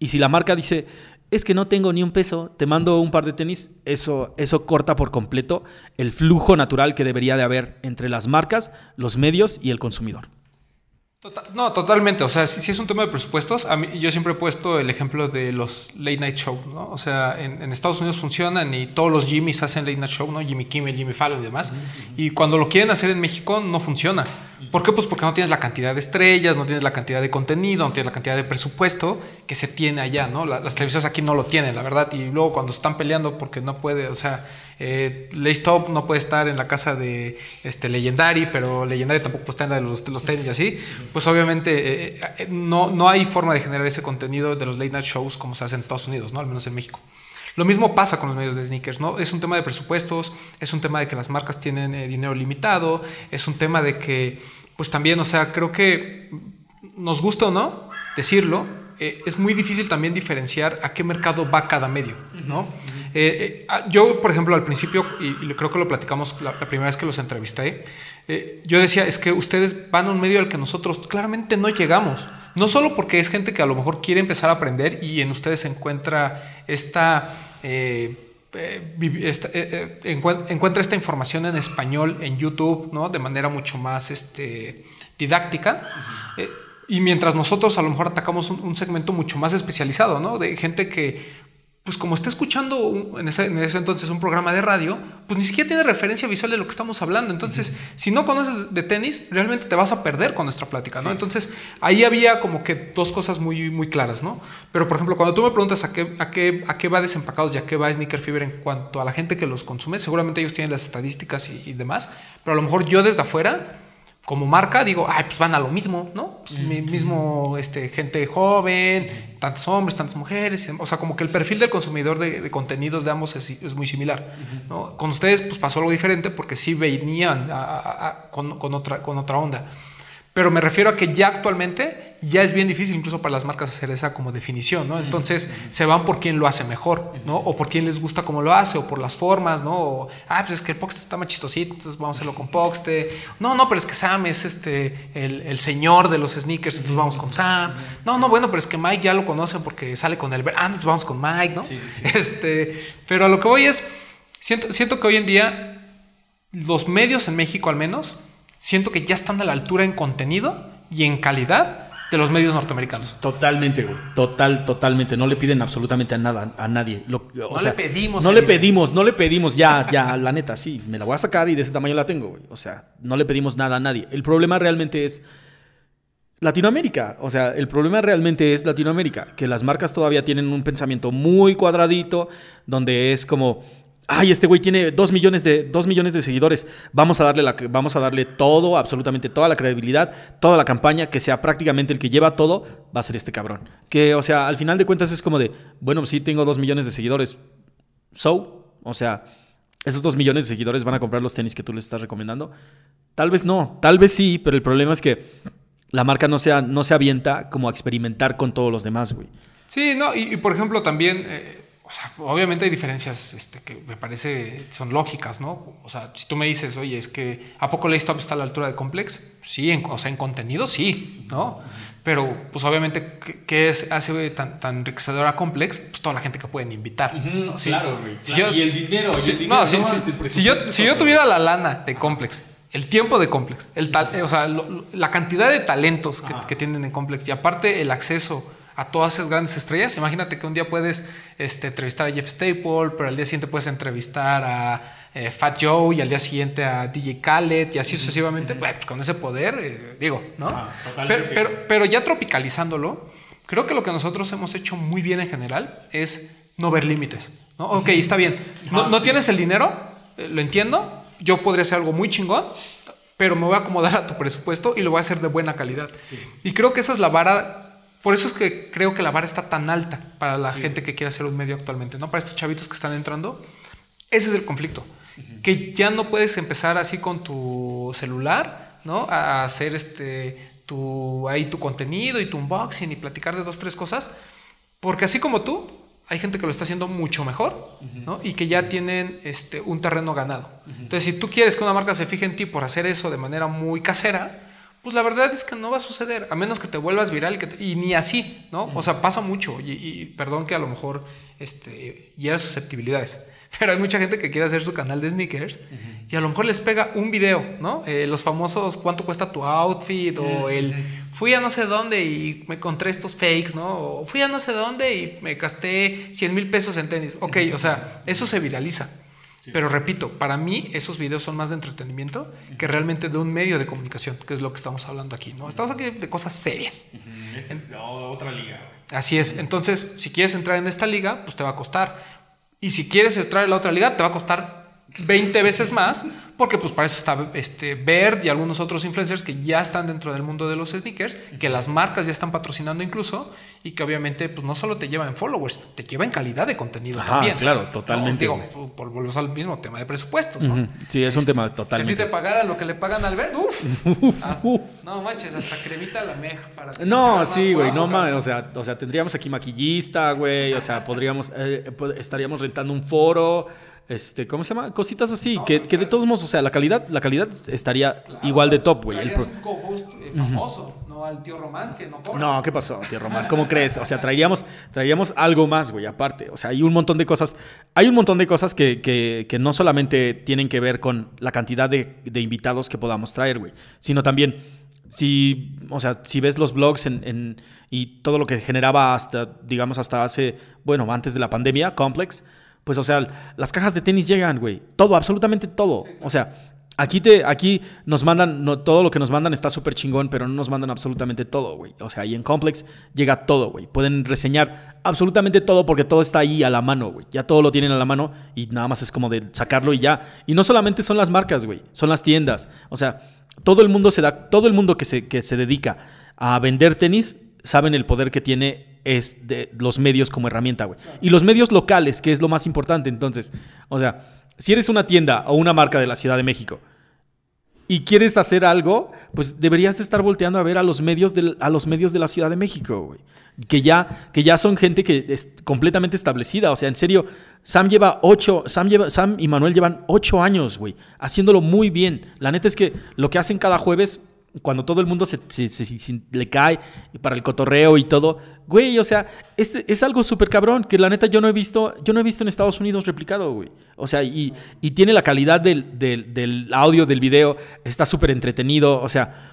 Y si la marca dice, es que no tengo ni un peso, te mando un par de tenis, eso, eso corta por completo el flujo natural que debería de haber entre las marcas, los medios y el consumidor.
Tota-, no, totalmente. O sea, si, es un tema de presupuestos, a mí, yo siempre he puesto el ejemplo de los late night show, ¿no? O sea, en, Estados Unidos funcionan y todos los Jimmys hacen late night show, ¿no? Jimmy Kimmel, Jimmy Fallon y demás. Y cuando lo quieren hacer en México, no funciona. ¿Por qué? Pues porque no tienes la cantidad de estrellas, no tienes la cantidad de contenido, no tienes la cantidad de presupuesto que se tiene allá, ¿no? las televisiones aquí no lo tienen, la verdad. Y luego cuando están peleando porque no puede, o sea, eh, Stop no puede estar en la casa de este, Legendary, pero Legendary tampoco puede estar en la de los, los tenis y así, pues obviamente eh, eh, no, no hay forma de generar ese contenido de los late night shows como se hace en Estados Unidos, ¿no? Al menos en México. Lo mismo pasa con los medios de sneakers, ¿no? Es un tema de presupuestos, es un tema de que las marcas tienen eh, dinero limitado, es un tema de que, pues también, o sea, creo que nos gusta o no decirlo, eh, es muy difícil también diferenciar a qué mercado va cada medio, ¿no? Eh, ah, yo, por ejemplo, al principio, y, creo que lo platicamos la, primera vez que los entrevisté, yo decía, es que ustedes van a un medio al que nosotros claramente no llegamos. No solo porque es gente que a lo mejor quiere empezar a aprender y en ustedes se encuentra esta, eh, eh, eh, encuentra esta información en español en YouTube, ¿no? De manera mucho más este, didáctica. y mientras nosotros a lo mejor atacamos un, un, segmento mucho más especializado, ¿no? De gente que pues como está escuchando en, ese, entonces un programa de radio, pues ni siquiera tiene referencia visual de lo que estamos hablando. Entonces, si no conoces de tenis, realmente te vas a perder con nuestra plática, ¿no? Entonces, ahí había como que dos cosas muy, muy claras, ¿no? Pero, por ejemplo, cuando tú me preguntas a qué, a qué, a qué va Desempacados y a qué va Sneaker Fever en cuanto a la gente que los consume, seguramente ellos tienen las estadísticas y, y demás, pero a lo mejor yo desde afuera como marca digo, ay, pues van a lo mismo, ¿no? Pues mismo este, gente joven, tantos hombres, tantas mujeres, o sea, como que el perfil del consumidor de, contenidos de ambos es, muy similar. ¿no? Con ustedes pues pasó algo diferente porque sí venían con, con, otra, con otra onda. Pero me refiero a que ya actualmente ya es bien difícil incluso para las marcas hacer esa como definición, ¿no? Entonces se van por quién lo hace mejor, ¿no? O por quién les gusta cómo lo hace, o por las formas, ¿no? O, ah, pues es que el Poxte está más chistosito, entonces vamos a hacerlo con Poxte. No, no, pero es que Sam es este, el, señor de los sneakers, entonces vamos con Sam. No, no, bueno, pero es que Mike ya lo conoce porque sale con él. Ah, entonces vamos con Mike, ¿no? Este, pero a lo que voy es, siento, siento que hoy en día los medios en México al menos, siento que ya están a la altura en contenido y en calidad de los medios norteamericanos.
Totalmente, güey. Total, totalmente. No le piden absolutamente a nada, a nadie. no
le pedimos.
No le pedimos, no le pedimos. Ya, ya, la neta, sí. Me la voy a sacar y de ese tamaño la tengo, güey. O sea, no le pedimos nada a nadie. El problema realmente es Latinoamérica. O sea, el problema realmente es Latinoamérica. Que las marcas todavía tienen un pensamiento muy cuadradito, donde es como ay, este güey tiene dos millones de, dos millones de seguidores, vamos a, darle la, vamos a darle todo, absolutamente toda la credibilidad, toda la campaña, que sea prácticamente el que lleva todo, va a ser este cabrón. Que, o sea, al final de cuentas es como de, bueno, sí tengo dos millones de seguidores, so, O sea, esos dos millones de seguidores van a comprar los tenis que tú les estás recomendando. Tal vez no, tal vez sí, pero el problema es que la marca no se, no se avienta como a experimentar con todos los demás, güey.
Sí, no, y, por ejemplo también, eh, o sea, obviamente hay diferencias este, que me parece son lógicas, ¿no? O sea, si tú me dices, oye, es que ¿a poco Laystop está a la altura de Complex? Sí, en, o sea, en contenido sí, ¿no? Pero, pues obviamente, ¿qué es, hace tan, tan enriquecedor a Complex? Pues toda la gente que pueden invitar.
Claro, güey. y el dinero. y el dinero
no, si, yo, si yo tuviera la lana de Complex, el tiempo de Complex, el tal, o sea, la cantidad de talentos que, que, tienen en Complex y aparte el acceso a todas esas grandes estrellas. Imagínate que un día puedes este, entrevistar a Jeff Staple, pero al día siguiente puedes entrevistar a eh, Fat Joe y al día siguiente a DJ Khaled y así sucesivamente. Bueno, pues con ese poder, eh, digo, ¿no? Ah, pero, pero, ya tropicalizándolo, creo que lo que nosotros hemos hecho muy bien en general es no ver límites. ¿no? Ok, está bien. No, no tienes el dinero, eh, lo entiendo. Yo podría hacer algo muy chingón, pero me voy a acomodar a tu presupuesto y lo voy a hacer de buena calidad. Y creo que esa es la vara por eso es que creo que la vara está tan alta para la gente que quiere hacer un medio actualmente, ¿no? Para estos chavitos que están entrando. Ese es el conflicto. Que ya no puedes empezar así con tu celular, ¿no? A hacer este tu ahí tu contenido y tu unboxing y platicar de dos, tres cosas. Porque así como tú, hay gente que lo está haciendo mucho mejor, ¿no? Y que ya tienen este, un terreno ganado. Entonces, si tú quieres que una marca se fije en ti por hacer eso de manera muy casera, pues la verdad es que no va a suceder, a menos que te vuelvas viral y ni así, ¿no? O sea, pasa mucho y, perdón que a lo mejor este, hiera susceptibilidades, pero hay mucha gente que quiere hacer su canal de sneakers y a lo mejor les pega un video, ¿no? Eh, los famosos cuánto cuesta tu outfit o el fui a no sé dónde y me encontré estos fakes, ¿no? O fui a no sé dónde y me gasté 100 mil pesos en tenis. Ok, o sea, eso se viraliza. Pero repito, para mí esos videos son más de entretenimiento que realmente de un medio de comunicación, que es lo que estamos hablando aquí, ¿no? Estamos aquí de cosas serias.
es otra liga.
Así es. Entonces, si quieres entrar en esta liga, pues te va a costar. Y si quieres entrar en la otra liga, te va a costar 20 veces más, porque pues para eso está este Bird y algunos otros influencers que ya están dentro del mundo de los sneakers, que las marcas ya están patrocinando incluso y que obviamente pues no solo te llevan followers, te lleva en calidad de contenido también.
claro, totalmente.
digo, volvemos al mismo tema de presupuestos, ¿no?
Sí, es un tema totalmente.
Si te pagaran lo que le pagan al Bird, uff. no manches, hasta cremita la meja para
No, sí, güey, no más, o sea, o sea, tendríamos aquí maquillista, güey, o sea, podríamos eh, estaríamos rentando un foro este, ¿cómo se llama? Cositas así, que, de todos modos, o sea, la calidad, la calidad estaría igual de top, güey.
un co-host eh, famoso, no al tío Román que no cobra. No,
¿qué pasó, tío Román? ¿Cómo crees? O sea, traeríamos, traeríamos algo más, güey, aparte. O sea, hay un montón de cosas, hay un montón de cosas que, que, que no solamente tienen que ver con la cantidad de, de invitados que podamos traer, güey, sino también si, o sea, si ves los blogs en, en, y todo lo que generaba hasta, digamos, hasta hace, bueno, antes de la pandemia, Complex, pues, o sea, las cajas de tenis llegan, güey. Todo, absolutamente todo. O sea, aquí, te, aquí nos mandan, no, todo lo que nos mandan está súper chingón, pero no nos mandan absolutamente todo, güey. O sea, ahí en Complex llega todo, güey. Pueden reseñar absolutamente todo porque todo está ahí a la mano, güey. Ya todo lo tienen a la mano y nada más es como de sacarlo y ya. Y no solamente son las marcas, güey. Son las tiendas. O sea, todo el mundo se da, todo el mundo que se, que se dedica a vender tenis saben el poder que tiene es de los medios como herramienta, güey. Y los medios locales, que es lo más importante. Entonces, o sea, si eres una tienda o una marca de la Ciudad de México y quieres hacer algo, pues deberías de estar volteando a ver a los medios de, a los medios de la Ciudad de México, güey. Que ya, que ya son gente que es completamente establecida. O sea, en serio, Sam lleva ocho, Sam, lleva, Sam y Manuel llevan ocho años, güey, haciéndolo muy bien. La neta es que lo que hacen cada jueves cuando todo el mundo se, le cae para el cotorreo y todo, güey, o sea, es, es algo súper cabrón que la neta yo no he visto, yo no he visto en Estados Unidos replicado, güey. O sea, y, tiene la calidad del, del, audio, del video, está súper entretenido, o sea,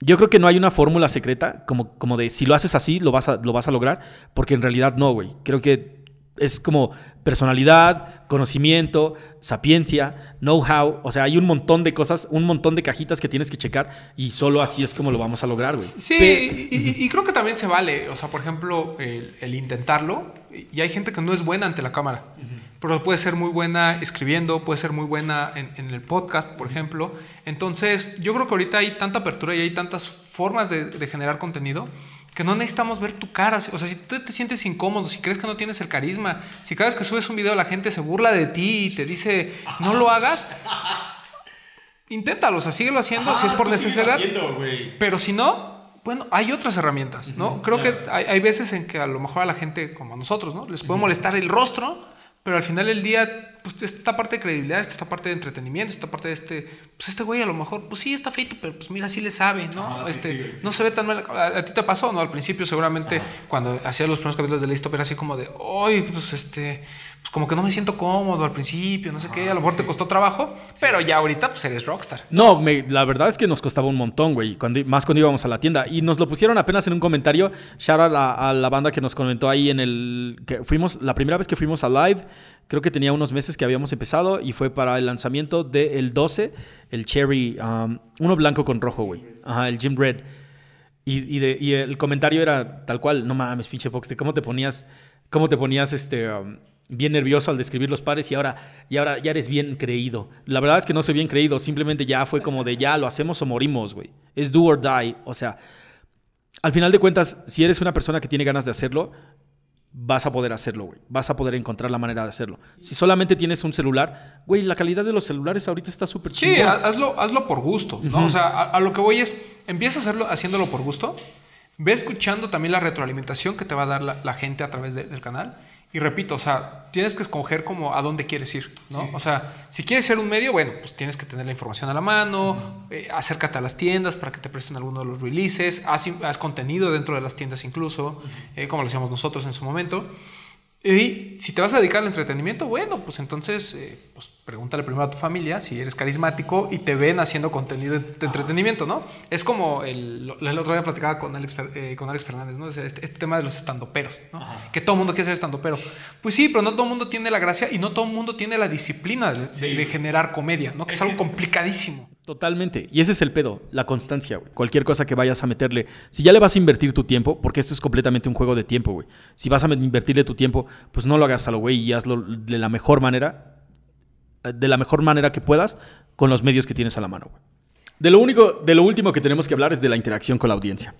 yo creo que no hay una fórmula secreta como, como de si lo haces así, lo vas a, lo vas a lograr, porque en realidad no, güey. Creo que es como personalidad, conocimiento, sapiencia, know-how. O sea, hay un montón de cosas, un montón de cajitas que tienes que checar y solo así es como lo vamos a lograr, güey.
Sí, y, creo que también se vale. O sea, por ejemplo, el, intentarlo. Y hay gente que no es buena ante la cámara, pero puede ser muy buena escribiendo, puede ser muy buena en, el podcast, por ejemplo. Entonces, yo creo que ahorita hay tanta apertura y hay tantas formas de, de generar contenido que no necesitamos ver tu cara. O sea, si tú te sientes incómodo, si crees que no tienes el carisma, si cada vez que subes un video la gente se burla de ti y te dice, no lo hagas, inténtalo, o sea, síguelo haciendo si es por necesidad. pero si no, bueno, hay otras herramientas, ¿no? Creo que hay, hay, veces en que a lo mejor a la gente como a nosotros, ¿no? Les puede molestar el rostro, pero al final del día, pues esta parte de credibilidad, esta parte de entretenimiento, esta parte de este, pues este güey a lo mejor, pues sí está feito, pero pues mira, sí le sabe, ¿no? este, no se ve tan mal. A, ti te pasó, ¿no? Al principio seguramente cuando hacías los primeros capítulos de la historia era así como de, ¡ay, pues este, pues como que no me siento cómodo al principio, no sé qué, a lo mejor te costó trabajo, pero ya ahorita pues eres rockstar.
No, la verdad es que nos costaba un montón, güey, cuando, más cuando íbamos a la tienda. Y nos lo pusieron apenas en un comentario, shout a la, a la banda que nos comentó ahí en el, que fuimos, la primera vez que fuimos a live, creo que tenía unos meses que habíamos empezado y fue para el lanzamiento del 12, el Cherry, um, uno blanco con rojo, güey, ajá, el Jim Red. Y, y, el comentario era tal cual, no mames, pinche Fox, ¿cómo te ponías, cómo te ponías este... Um, bien nervioso al describir los pares y ahora, y ahora ya eres bien creído. La verdad es que no soy bien creído, simplemente ya fue como de ya lo hacemos o morimos, güey. Es do or die. O sea, al final de cuentas, si eres una persona que tiene ganas de hacerlo, vas a poder hacerlo, güey. Vas a poder encontrar la manera de hacerlo. Si solamente tienes un celular, güey, la calidad de los celulares ahorita está súper
Sí, hazlo, hazlo por gusto, ¿no? O sea, a, lo que voy es, empieza a hacerlo haciéndolo por gusto, ve escuchando también la retroalimentación que te va a dar la, gente a través del canal y repito, o sea, tienes que escoger como a dónde quieres ir, ¿no? O sea, si quieres ser un medio, bueno, pues tienes que tener la información a la mano, eh, acércate a las tiendas para que te presten alguno de los releases, haz, contenido dentro de las tiendas incluso, eh, como lo hacíamos nosotros en su momento. Y si te vas a dedicar al entretenimiento, bueno, pues entonces eh, pues pregúntale primero a tu familia si eres carismático y te ven haciendo contenido de, entretenimiento, ¿no? Es como el, el otro día platicaba con Alex, eh, con Alex Fernández, ¿no? Este, este, tema de los estandoperos, ¿no? Que todo el mundo quiere ser estandopero. Pues sí, pero no todo el mundo tiene la gracia y no todo el mundo tiene la disciplina de, generar comedia, ¿no? Que es, algo complicadísimo.
Totalmente. Y ese es el pedo, la constancia, güey. Cualquier cosa que vayas a meterle. Si ya le vas a invertir tu tiempo, porque esto es completamente un juego de tiempo, güey. Si vas a invertirle tu tiempo, pues no lo hagas a lo güey y hazlo de la mejor manera, de la mejor manera que puedas, con los medios que tienes a la mano. De lo único, de lo último que tenemos que hablar es de la interacción con la audiencia.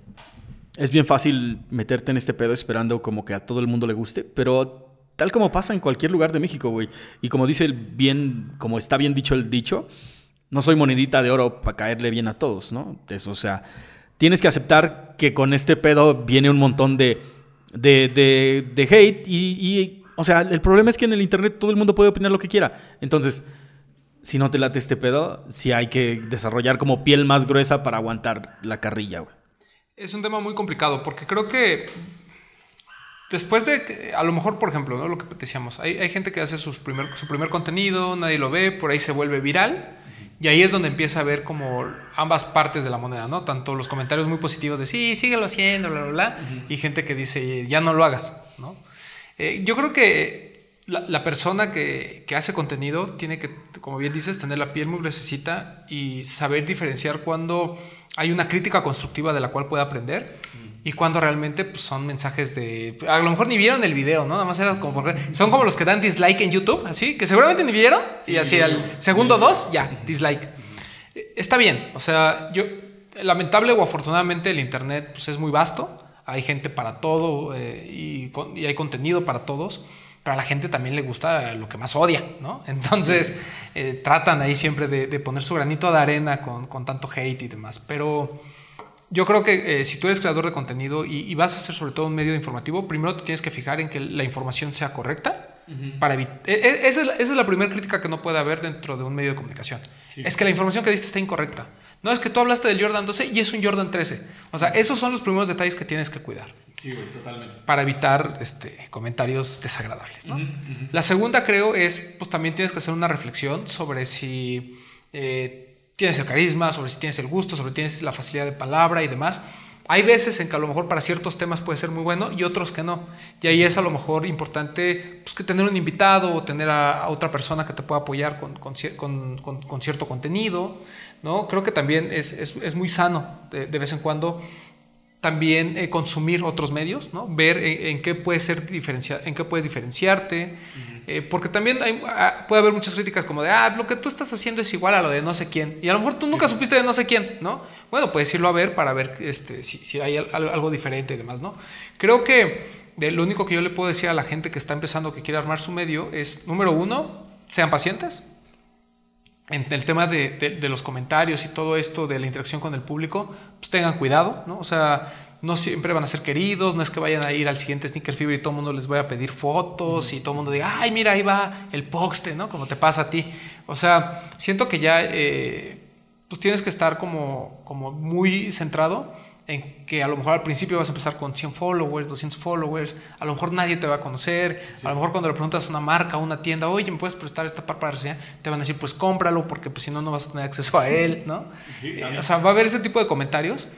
Es bien fácil meterte en este pedo esperando como que a todo el mundo le guste, pero tal como pasa en cualquier lugar de México, güey. Y como dice el bien, como está bien dicho el dicho, no soy monedita de oro para caerle bien a todos, ¿no? Eso, o sea, tienes que aceptar que con este pedo viene un montón de, de, de, hate y, o sea, el problema es que en el Internet todo el mundo puede opinar lo que quiera. Entonces, si no te late este pedo, sí hay que desarrollar como piel más gruesa para aguantar la carrilla, güey.
Es un tema muy complicado porque creo que después de, a lo mejor, por ejemplo, ¿no? lo que decíamos, hay, hay gente que hace sus primer, su primer contenido, nadie lo ve, por ahí se vuelve viral y ahí es donde empieza a ver como ambas partes de la moneda, ¿no? Tanto los comentarios muy positivos de sí, síguelo haciendo, bla, bla, bla, y gente que dice ya no lo hagas, ¿no? Eh, yo creo que la, persona que, que, hace contenido tiene que, como bien dices, tener la piel muy gruesecita y saber diferenciar cuando hay una crítica constructiva de la cual puede aprender y cuando realmente pues, son mensajes de... A lo mejor ni vieron el video, ¿no? Nada más era como... Son como los que dan dislike en YouTube, así, que seguramente ni vieron. y así al segundo dos, ya, dislike. Está bien, o sea, yo... Lamentable o afortunadamente el Internet pues, es muy vasto. Hay gente para todo eh, y, y, hay contenido para todos. Pero a la gente también le gusta lo que más odia, ¿no? Entonces eh, tratan ahí siempre de, de, poner su granito de arena con, con tanto hate y demás. Pero yo creo que eh, si tú eres creador de contenido y, vas a hacer sobre todo un medio informativo, primero te tienes que fijar en que la información sea correcta. para e, e, esa, es la, primera crítica que no puede haber dentro de un medio de comunicación. Es que la información que diste está incorrecta. No es que tú hablaste del Jordan 12 y es un Jordan 13. O sea, esos son los primeros detalles que tienes que cuidar.
Sí, totalmente.
Para evitar este, comentarios desagradables. La segunda, creo, es, pues también tienes que hacer una reflexión sobre si eh, tienes el carisma, sobre si tienes el gusto, sobre si tienes la facilidad de palabra y demás. Hay veces en que a lo mejor para ciertos temas puede ser muy bueno y otros que no. Y ahí es a lo mejor importante pues, que tener un invitado o tener a, otra persona que te pueda apoyar con, con, con, cierto contenido. ¿No? Creo que también es, es, es muy sano de, de, vez en cuando también eh, consumir otros medios, ¿no? ver en, qué puedes ser diferencia, en qué puedes diferenciarte. Eh, porque también hay, ah, puede haber muchas críticas como de, ah, lo que tú estás haciendo es igual a lo de no sé quién. Y a lo mejor tú nunca supiste de no sé quién, ¿no? Bueno, puedes irlo a ver para ver este, si, si hay algo diferente y demás, ¿no? Creo que de, lo único que yo le puedo decir a la gente que está empezando, que quiere armar su medio, es, número uno, sean pacientes. En el tema de, de los comentarios y todo esto de la interacción con el público, pues tengan cuidado, ¿no? O sea, no siempre van a ser queridos, no es que vayan a ir al siguiente Sneaker Fever y todo el mundo les vaya a pedir fotos y todo el mundo diga, ay, mira, ahí va el poste, ¿no? Como te pasa a ti. O sea, siento que ya eh, pues tienes que estar como, como muy centrado en que a lo mejor al principio vas a empezar con 100 followers, 200 followers, a lo mejor nadie te va a conocer, a lo mejor cuando le preguntas a una marca, a una tienda, oye, ¿me puedes prestar esta par para reseñar? Te van a decir, pues cómpralo porque pues si no, no vas a tener acceso a él, ¿no? o sea, va a haber ese tipo de comentarios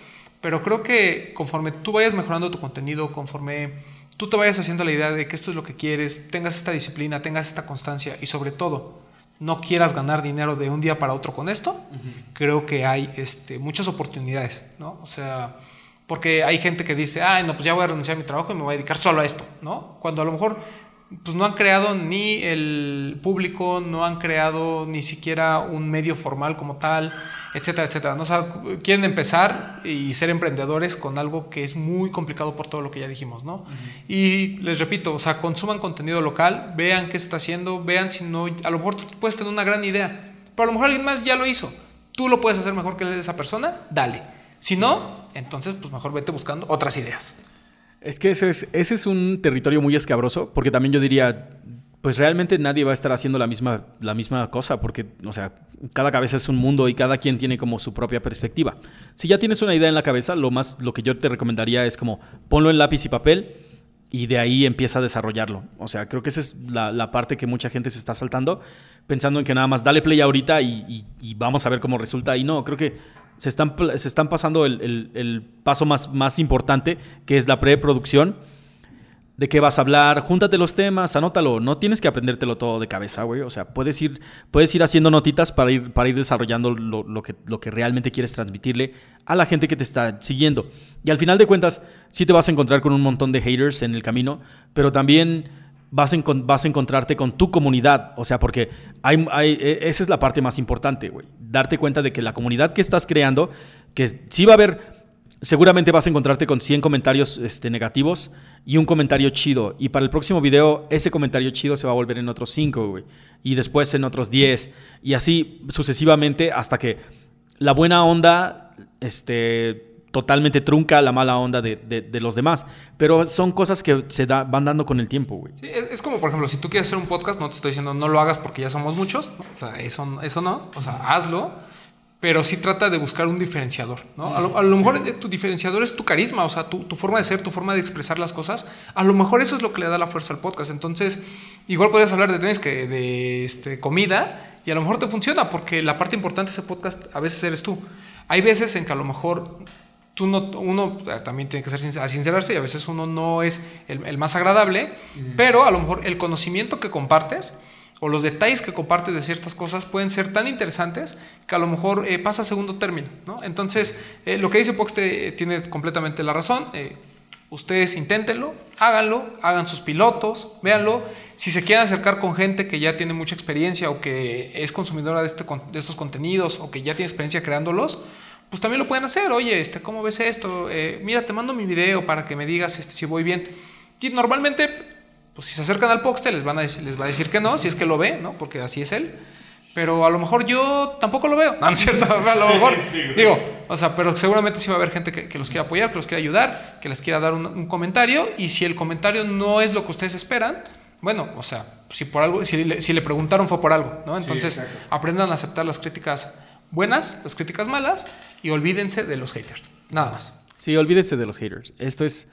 pero creo que conforme tú vayas mejorando tu contenido, conforme tú te vayas haciendo la idea de que esto es lo que quieres, tengas esta disciplina, tengas esta constancia y sobre todo no quieras ganar dinero de un día para otro con esto, creo que hay este, muchas oportunidades, ¿no? O sea, porque hay gente que dice, ay, no, pues ya voy a renunciar a mi trabajo y me voy a dedicar solo a esto, ¿no? Cuando a lo mejor pues no han creado ni el público, no han creado ni siquiera un medio formal como tal, etcétera, etcétera. ¿no? quieren empezar y ser emprendedores con algo que es muy complicado por todo lo que ya dijimos, ¿no? Y les repito, o sea, consuman contenido local, vean qué se está haciendo, vean si no, a lo mejor tú puedes tener una gran idea, pero a lo mejor alguien más ya lo hizo. Tú lo puedes hacer mejor que esa persona, dale. Si no, entonces pues mejor vete buscando otras ideas.
Es que ese es, ese es un territorio muy escabroso, porque también yo diría, pues realmente nadie va a estar haciendo la misma, la misma cosa, porque, o sea, cada cabeza es un mundo y cada quien tiene como su propia perspectiva. Si ya tienes una idea en la cabeza, lo, más, lo que yo te recomendaría es como ponlo en lápiz y papel y de ahí empieza a desarrollarlo. O sea, creo que esa es la, parte que mucha gente se está saltando, pensando en que nada más dale play ahorita y, y vamos a ver cómo resulta. Y no, creo que se están, se están pasando el, paso más, más importante, que es la preproducción. De qué vas a hablar, júntate los temas, anótalo. No tienes que aprendértelo todo de cabeza, güey. O sea, puedes ir, puedes ir haciendo notitas para ir, para ir desarrollando lo, que, lo que realmente quieres transmitirle a la gente que te está siguiendo. Y al final de cuentas, sí te vas a encontrar con un montón de haters en el camino, pero también vas, a encontrarte con tu comunidad. O sea, porque hay, e, esa es la parte más importante, güey. Darte cuenta de que la comunidad que estás creando, que sí va a haber, seguramente vas a encontrarte con 100 comentarios este, negativos y un comentario chido. Y para el próximo video, ese comentario chido se va a volver en otros 5, güey. Y después en otros 10. Y así sucesivamente hasta que la buena onda, este totalmente trunca la mala onda de, los demás. Pero son cosas que se van dando con el tiempo, güey.
Sí, es como, por ejemplo, si tú quieres hacer un podcast, no te estoy diciendo no lo hagas porque ya somos muchos. Eso, eso no. O sea, hazlo. Pero sí trata de buscar un diferenciador, ¿no? A lo, mejor tu diferenciador es tu carisma, o sea, tu, forma de ser, tu forma de expresar las cosas. A lo mejor eso es lo que le da la fuerza al podcast. Entonces, igual podrías hablar de tenis que de este, comida y a lo mejor te funciona porque la parte importante de ese podcast a veces eres tú. Hay veces en que a lo mejor uno eh, también tiene que ser sincerarse y a veces uno no es el, más agradable, pero a lo mejor el conocimiento que compartes o los detalles que compartes de ciertas cosas pueden ser tan interesantes que a lo mejor eh, pasa a segundo término. ¿no? Entonces, eh, lo que dice Pox tiene completamente la razón. ustedes inténtenlo, háganlo, hagan sus pilotos, véanlo. Si se quieren acercar con gente que ya tiene mucha experiencia o que es consumidora de, este, de estos contenidos o que ya tiene experiencia creándolos, pues también lo pueden hacer. Oye, este, ¿cómo ves esto? Eh, mira, te mando mi video para que me digas este, si voy bien. Y normalmente, pues si se acercan al Poxte, les, van a decir, les va a decir que no, si es que lo ve, ¿no? Porque así es él. Pero a lo mejor yo tampoco lo veo. No, es cierto. A lo mejor, digo, o sea, pero seguramente sí va a haber gente que, los quiera apoyar, que los quiera ayudar, que les quiera dar un, comentario. Y si el comentario no es lo que ustedes esperan, bueno, o sea, si por algo, si le, si le preguntaron fue por algo, ¿no? Entonces, aprendan a aceptar las críticas buenas, las críticas malas, y olvídense de los haters. Nada más.
Sí, olvídense de los haters. Esto es,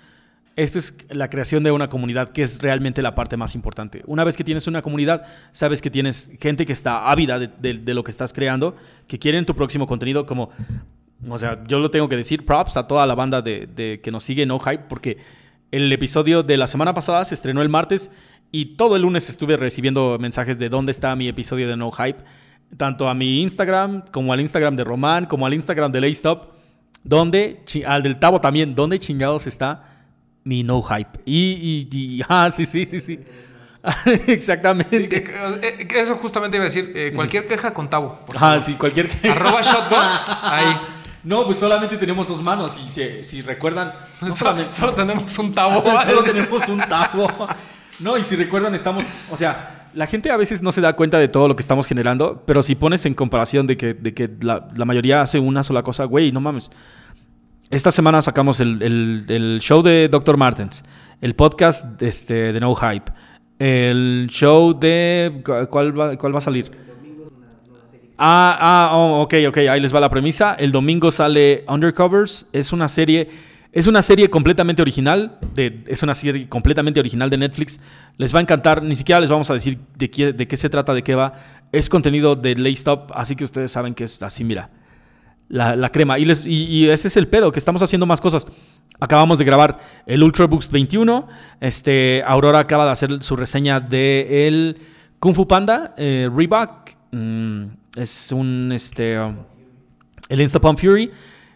esto es la creación de una comunidad que es realmente la parte más importante. Una vez que tienes una comunidad, sabes que tienes gente que está ávida de, lo que estás creando, que quieren tu próximo contenido como... O sea, yo lo tengo que decir, props a toda la banda de, que nos sigue No Hype, porque el episodio de la semana pasada se estrenó el martes y todo el lunes estuve recibiendo mensajes de dónde está mi episodio de No Hype tanto a mi Instagram, como al Instagram de Román, como al Instagram de Laystop, donde, al del Tavo también, donde chingados está mi no hype. Y, y, ah, sí, sí, sí, sí. Exactamente.
Que- que- que eso justamente iba a decir. eh, cualquier queja con Tavo.
Ah, sí, cualquier
Arroba Shotguns. Ahí.
No, pues solamente tenemos dos manos y si, si recuerdan, no
Solo,
solamente,
solo tenemos un Tavo.
solo tenemos un tabo. No, y si recuerdan, estamos, o sea, la gente a veces no se da cuenta de todo lo que estamos generando, pero si pones en comparación de que, de que la, la mayoría hace una sola cosa, güey, no mames. Esta semana sacamos el, el- el show de Dr. Martens, el podcast este, de No Hype, el show de... ¿Cuál va, cuál va a salir? Ah, ah, oh, ok, ok, ahí les va la premisa. El domingo sale Undercovers, es una serie, es una serie completamente original, de, es una serie completamente original de Netflix. Les va a encantar, ni siquiera les vamos a decir de qué, de qué se trata, de qué va. Es contenido de Laced Up, así que ustedes saben que es así, mira, la, crema. Y, les, y, ese es el pedo, que estamos haciendo más cosas. Acabamos de grabar el Ultraboost 21. Este, Aurora acaba de hacer su reseña de el Kung Fu Panda, eh, Reebok. Mm, es un, este, um, el Instapump Fury.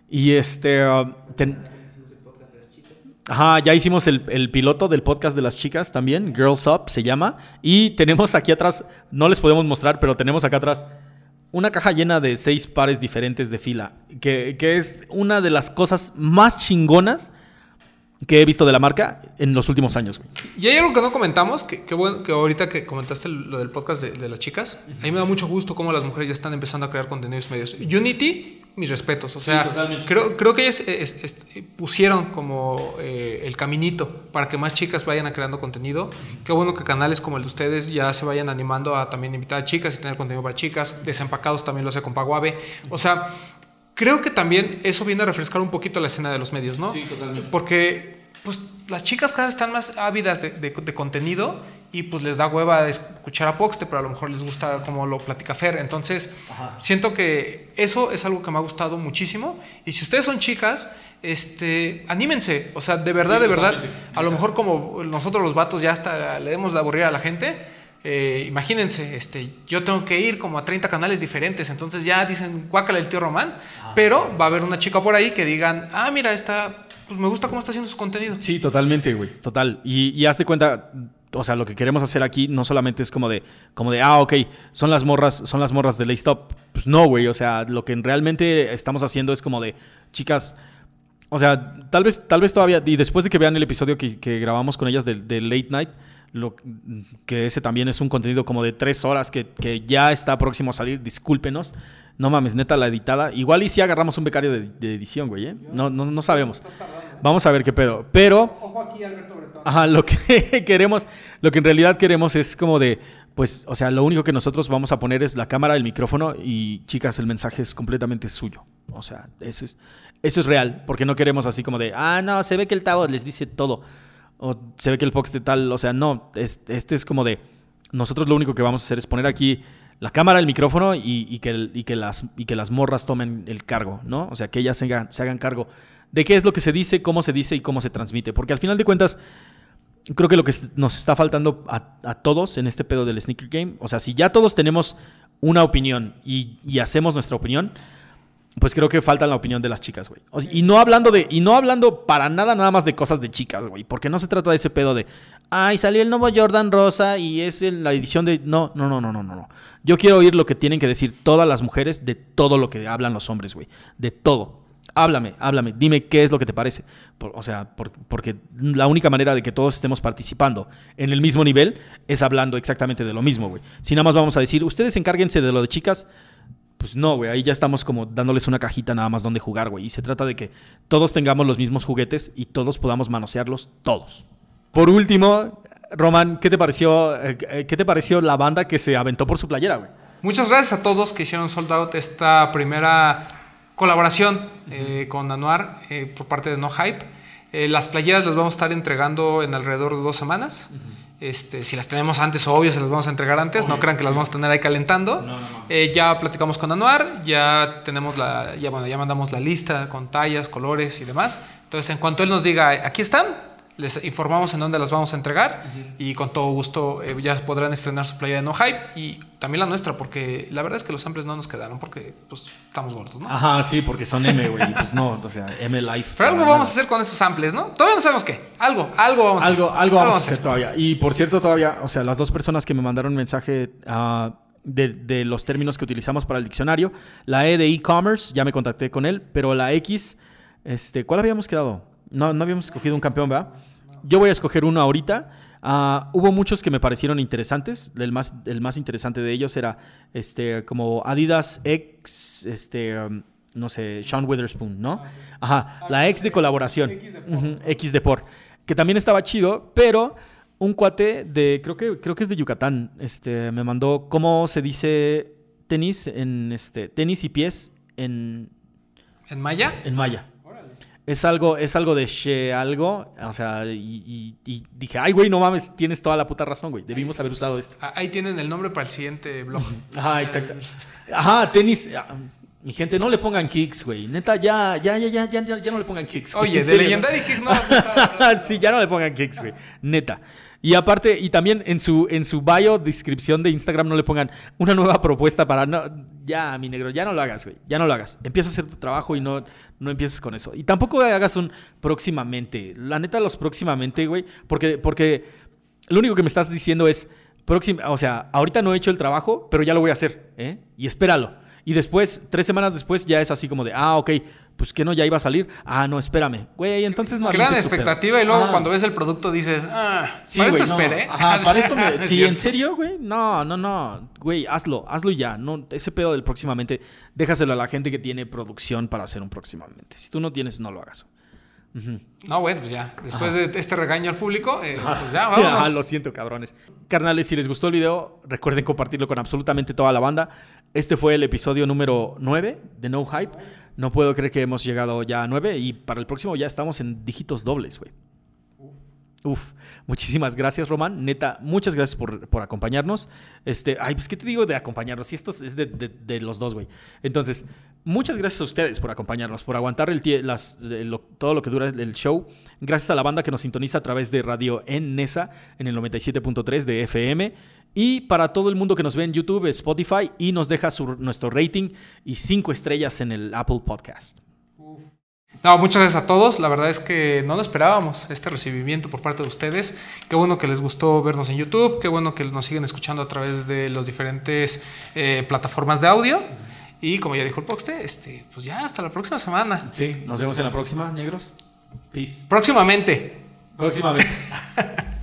Y este, um, Ajá, ya hicimos el, el piloto del podcast de las chicas también, Girls Up se llama. Y tenemos aquí atrás, no les podemos mostrar, pero tenemos acá atrás una caja llena de seis pares diferentes de fila, que, que es una de las cosas más chingonas que he visto de la marca en los últimos años.
Y hay algo que no comentamos, que, que bueno, que ahorita que comentaste lo del podcast de, de las chicas, a mí me da mucho gusto cómo las mujeres ya están empezando a crear contenidos medios. Unity, mis respetos, o sea,
totalmente.
creo, creo que ellas es- es- pusieron como eh, el caminito para que más chicas vayan creando contenido. Qué bueno que canales como el de ustedes ya se vayan animando a también invitar a chicas y tener contenido para chicas. Desempacados también lo hace con Paguave. O sea, creo que también eso viene a refrescar un poquito la escena de los medios, ¿no?
Sí, totalmente.
Porque pues las chicas cada vez están más ávidas de, de- de contenido y pues les da hueva escuchar a Poxte, pero a lo mejor les gusta como lo platica Fer. Entonces, siento que eso es algo que me ha gustado muchísimo. Y si ustedes son chicas, este, anímense. O sea, de verdad,
Sí,
de verdad, a lo mejor como nosotros los vatos ya hasta le demos de aburrir a la gente. eh, imagínense, este, yo tengo que ir como a 30 canales diferentes, entonces ya dicen, guácala el tío Román, pero va a haber una chica por ahí que digan, ah, mira, está, pues me gusta cómo está haciendo su contenido.
Sí, totalmente, güey. Total. Y, y hazte cuenta, o sea, lo que queremos hacer aquí no solamente es como de, como de, ah, ok, son las morras, son las morras de Lay Stop. Pues no, güey. O sea, lo que realmente estamos haciendo es como de, chicas, o sea, tal vez, tal vez todavía, y después de que vean el episodio que, grabamos con ellas del de Late Night, lo, que ese también es un contenido como de tres horas que, que ya está próximo a salir, discúlpenos. No mames, neta, la editada. Igual y si agarramos un becario de, de edición, güey, ¿eh? No, no, no sabemos. Vamos a ver qué pedo. Pero
Ojo aquí, Alberto Bretón.
Ajá, lo que queremos, lo que en realidad queremos es como de, pues, o sea, lo único que nosotros vamos a poner es la cámara, el micrófono y, chicas, el mensaje es completamente suyo. O sea, eso es, eso es real, porque no queremos así como de, ah, no, se ve que el Tavo les dice todo, o se ve que el Fox de tal, o sea, no, es- este es como de, nosotros lo único que vamos a hacer es poner aquí la cámara, el micrófono y, y que, y, que las, y que las morras tomen el cargo, ¿no? O sea, que ellas se hagan, se hagan cargo de qué es lo que se dice, cómo se dice y cómo se transmite. Porque al final de cuentas, creo que lo que nos está faltando a, todos en este pedo del sneaker game, o sea, si ya todos tenemos una opinión y, hacemos nuestra opinión, pues creo que falta la opinión de las chicas, güey. Y no hablando de, y no hablando para nada, nada más de cosas de chicas, güey. Porque no se trata de ese pedo de, ay, salió el nuevo Jordan Rosa y es la edición de. No, no, no, no, no. no. Yo quiero oír lo que tienen que decir todas las mujeres de todo lo que hablan los hombres, güey. De todo. Háblame, háblame, dime qué es lo que te parece. O sea, por- porque la única manera de que todos estemos participando en el mismo nivel es hablando exactamente de lo mismo, güey. Si nada más vamos a decir, ustedes encárguense de lo de chicas, pues no, güey, ahí ya estamos como dándoles una cajita nada más donde jugar, güey. Y se trata de que todos tengamos los mismos juguetes y todos podamos manosearlos todos. Por último, Román, ¿qué te pareció, eh, ¿qué te pareció la banda que se aventó por su playera, güey?
Muchas gracias a todos que hicieron sold out esta primera colaboración eh, con Anuar eh, por parte de No Hype. Eh, las playeras las vamos a estar entregando en alrededor de dos semanas. Este, si las tenemos antes, obvio, se las vamos a entregar antes. no crean que las vamos a tener ahí calentando. Eh, ya platicamos con Anuar, ya tenemos la, ya bueno, ya mandamos la lista con tallas, colores y demás. Entonces, en cuanto él nos diga, aquí están, les informamos en dónde las vamos a entregar y con todo gusto eh, ya podrán estrenar su playa de No Hype y también la nuestra, porque la verdad es que los samples no nos quedaron porque pues estamos gordos, ¿no?
Ajá, sí, porque son M, güey. Pues no, o sea, M Life.
Pero algo vamos a hacer con esos samples, ¿no? Todavía no sabemos qué. Algo, algo vamos a hacer.
Algo, algo vamos a hacer todavía. Y por cierto, todavía, o sea, las dos personas que me mandaron mensaje ah, de, de los términos que utilizamos para el diccionario, la E de e-commerce, ya me contacté con él, pero la X, este, ¿cuál habíamos quedado? No, no habíamos escogido un campeón, ¿verdad? Yo voy a escoger uno ahorita. Ah, hubo muchos que me parecieron interesantes. El más, el más interesante de ellos era este, como Adidas X, este, um, no sé, Sean Witherspoon, ¿no? Ajá, la X de colaboración. X de por. Que también estaba chido, pero un cuate de, creo que, creo que es de Yucatán, este, me mandó cómo se dice tenis en este, tenis y pies en,
¿En Maya?
en maya. Es algo, es algo de she algo, o sea, y, y- y dije, ay, güey, no mames, tienes toda la puta razón, güey. Debimos haber usado esto.
Ah, Ahí tienen el nombre para el siguiente blog.
Ajá, exacto. Ajá, tenis. ah, Mi gente, no le pongan kicks, güey. Neta, ya, ya, ya, ya, ya, ya, no le pongan kicks. güey.
Oye, de. Legendary Kicks no vas a estar.
sí, ya no le pongan kicks, güey. Neta. Y aparte, y también en su, en su bio, descripción de Instagram, no le pongan una nueva propuesta para. No, ya, mi negro, ya no lo hagas, güey. Ya no lo hagas. Empieza a hacer tu trabajo y no, no empieces con eso. Y tampoco hagas un próximamente. La neta, los próximamente, güey. Porque, porque lo único que me estás diciendo es. Próxima, o sea, ahorita no he hecho el trabajo, pero ya lo voy a hacer, ¿eh? Y espéralo. Y después, tres semanas después, ya es así como de, ah, ok, pues que no, ya iba a salir. Ah, no, espérame. Güey, entonces no
Gran expectativa y luego cuando ves el producto dices, ah,
Sí,
para
güey,
esto
no.
esperé.
Ajá, para esto me... Sí. ¿en serio, güey? No, no, no. Güey, hazlo, hazlo ya. No, ese pedo del próximamente, déjaselo a la gente que tiene producción para hacer un próximamente. Si tú no tienes, no lo hagas.
No, bueno, pues ya. Después de este regaño al público, eh, pues ya,
Ah,
vámonos.
lo siento, cabrones. Carnales, si les gustó el video, recuerden compartirlo con absolutamente toda la banda. Este fue el episodio número 9 de No Hype. No puedo creer que hemos llegado ya a 9 y para el próximo ya estamos en dígitos dobles, güey. Uf, muchísimas gracias, Román. Neta, muchas gracias por, por acompañarnos. Este, ay, pues, ¿qué te digo de acompañarnos? Si esto es de, de- de los dos, güey. Entonces, muchas gracias a ustedes por acompañarnos, por aguantar el las, eh, lo- todo lo que dura el show. Gracias a la banda que nos sintoniza a través de radio en NESA, en el 97.3 de FM. Y para todo el mundo que nos ve en YouTube, Spotify y nos deja su- nuestro rating y cinco estrellas en el Apple Podcast.
No, muchas gracias a todos. La verdad es que no lo esperábamos, este recibimiento por parte de ustedes. Qué bueno que les gustó vernos en YouTube, qué bueno que nos siguen escuchando a través de las diferentes eh, plataformas de audio. Y como ya dijo el Poxte, este, pues ya hasta la próxima semana.
Sí, nos vemos en la próxima, negros. Peace.
Próximamente.
Próximamente.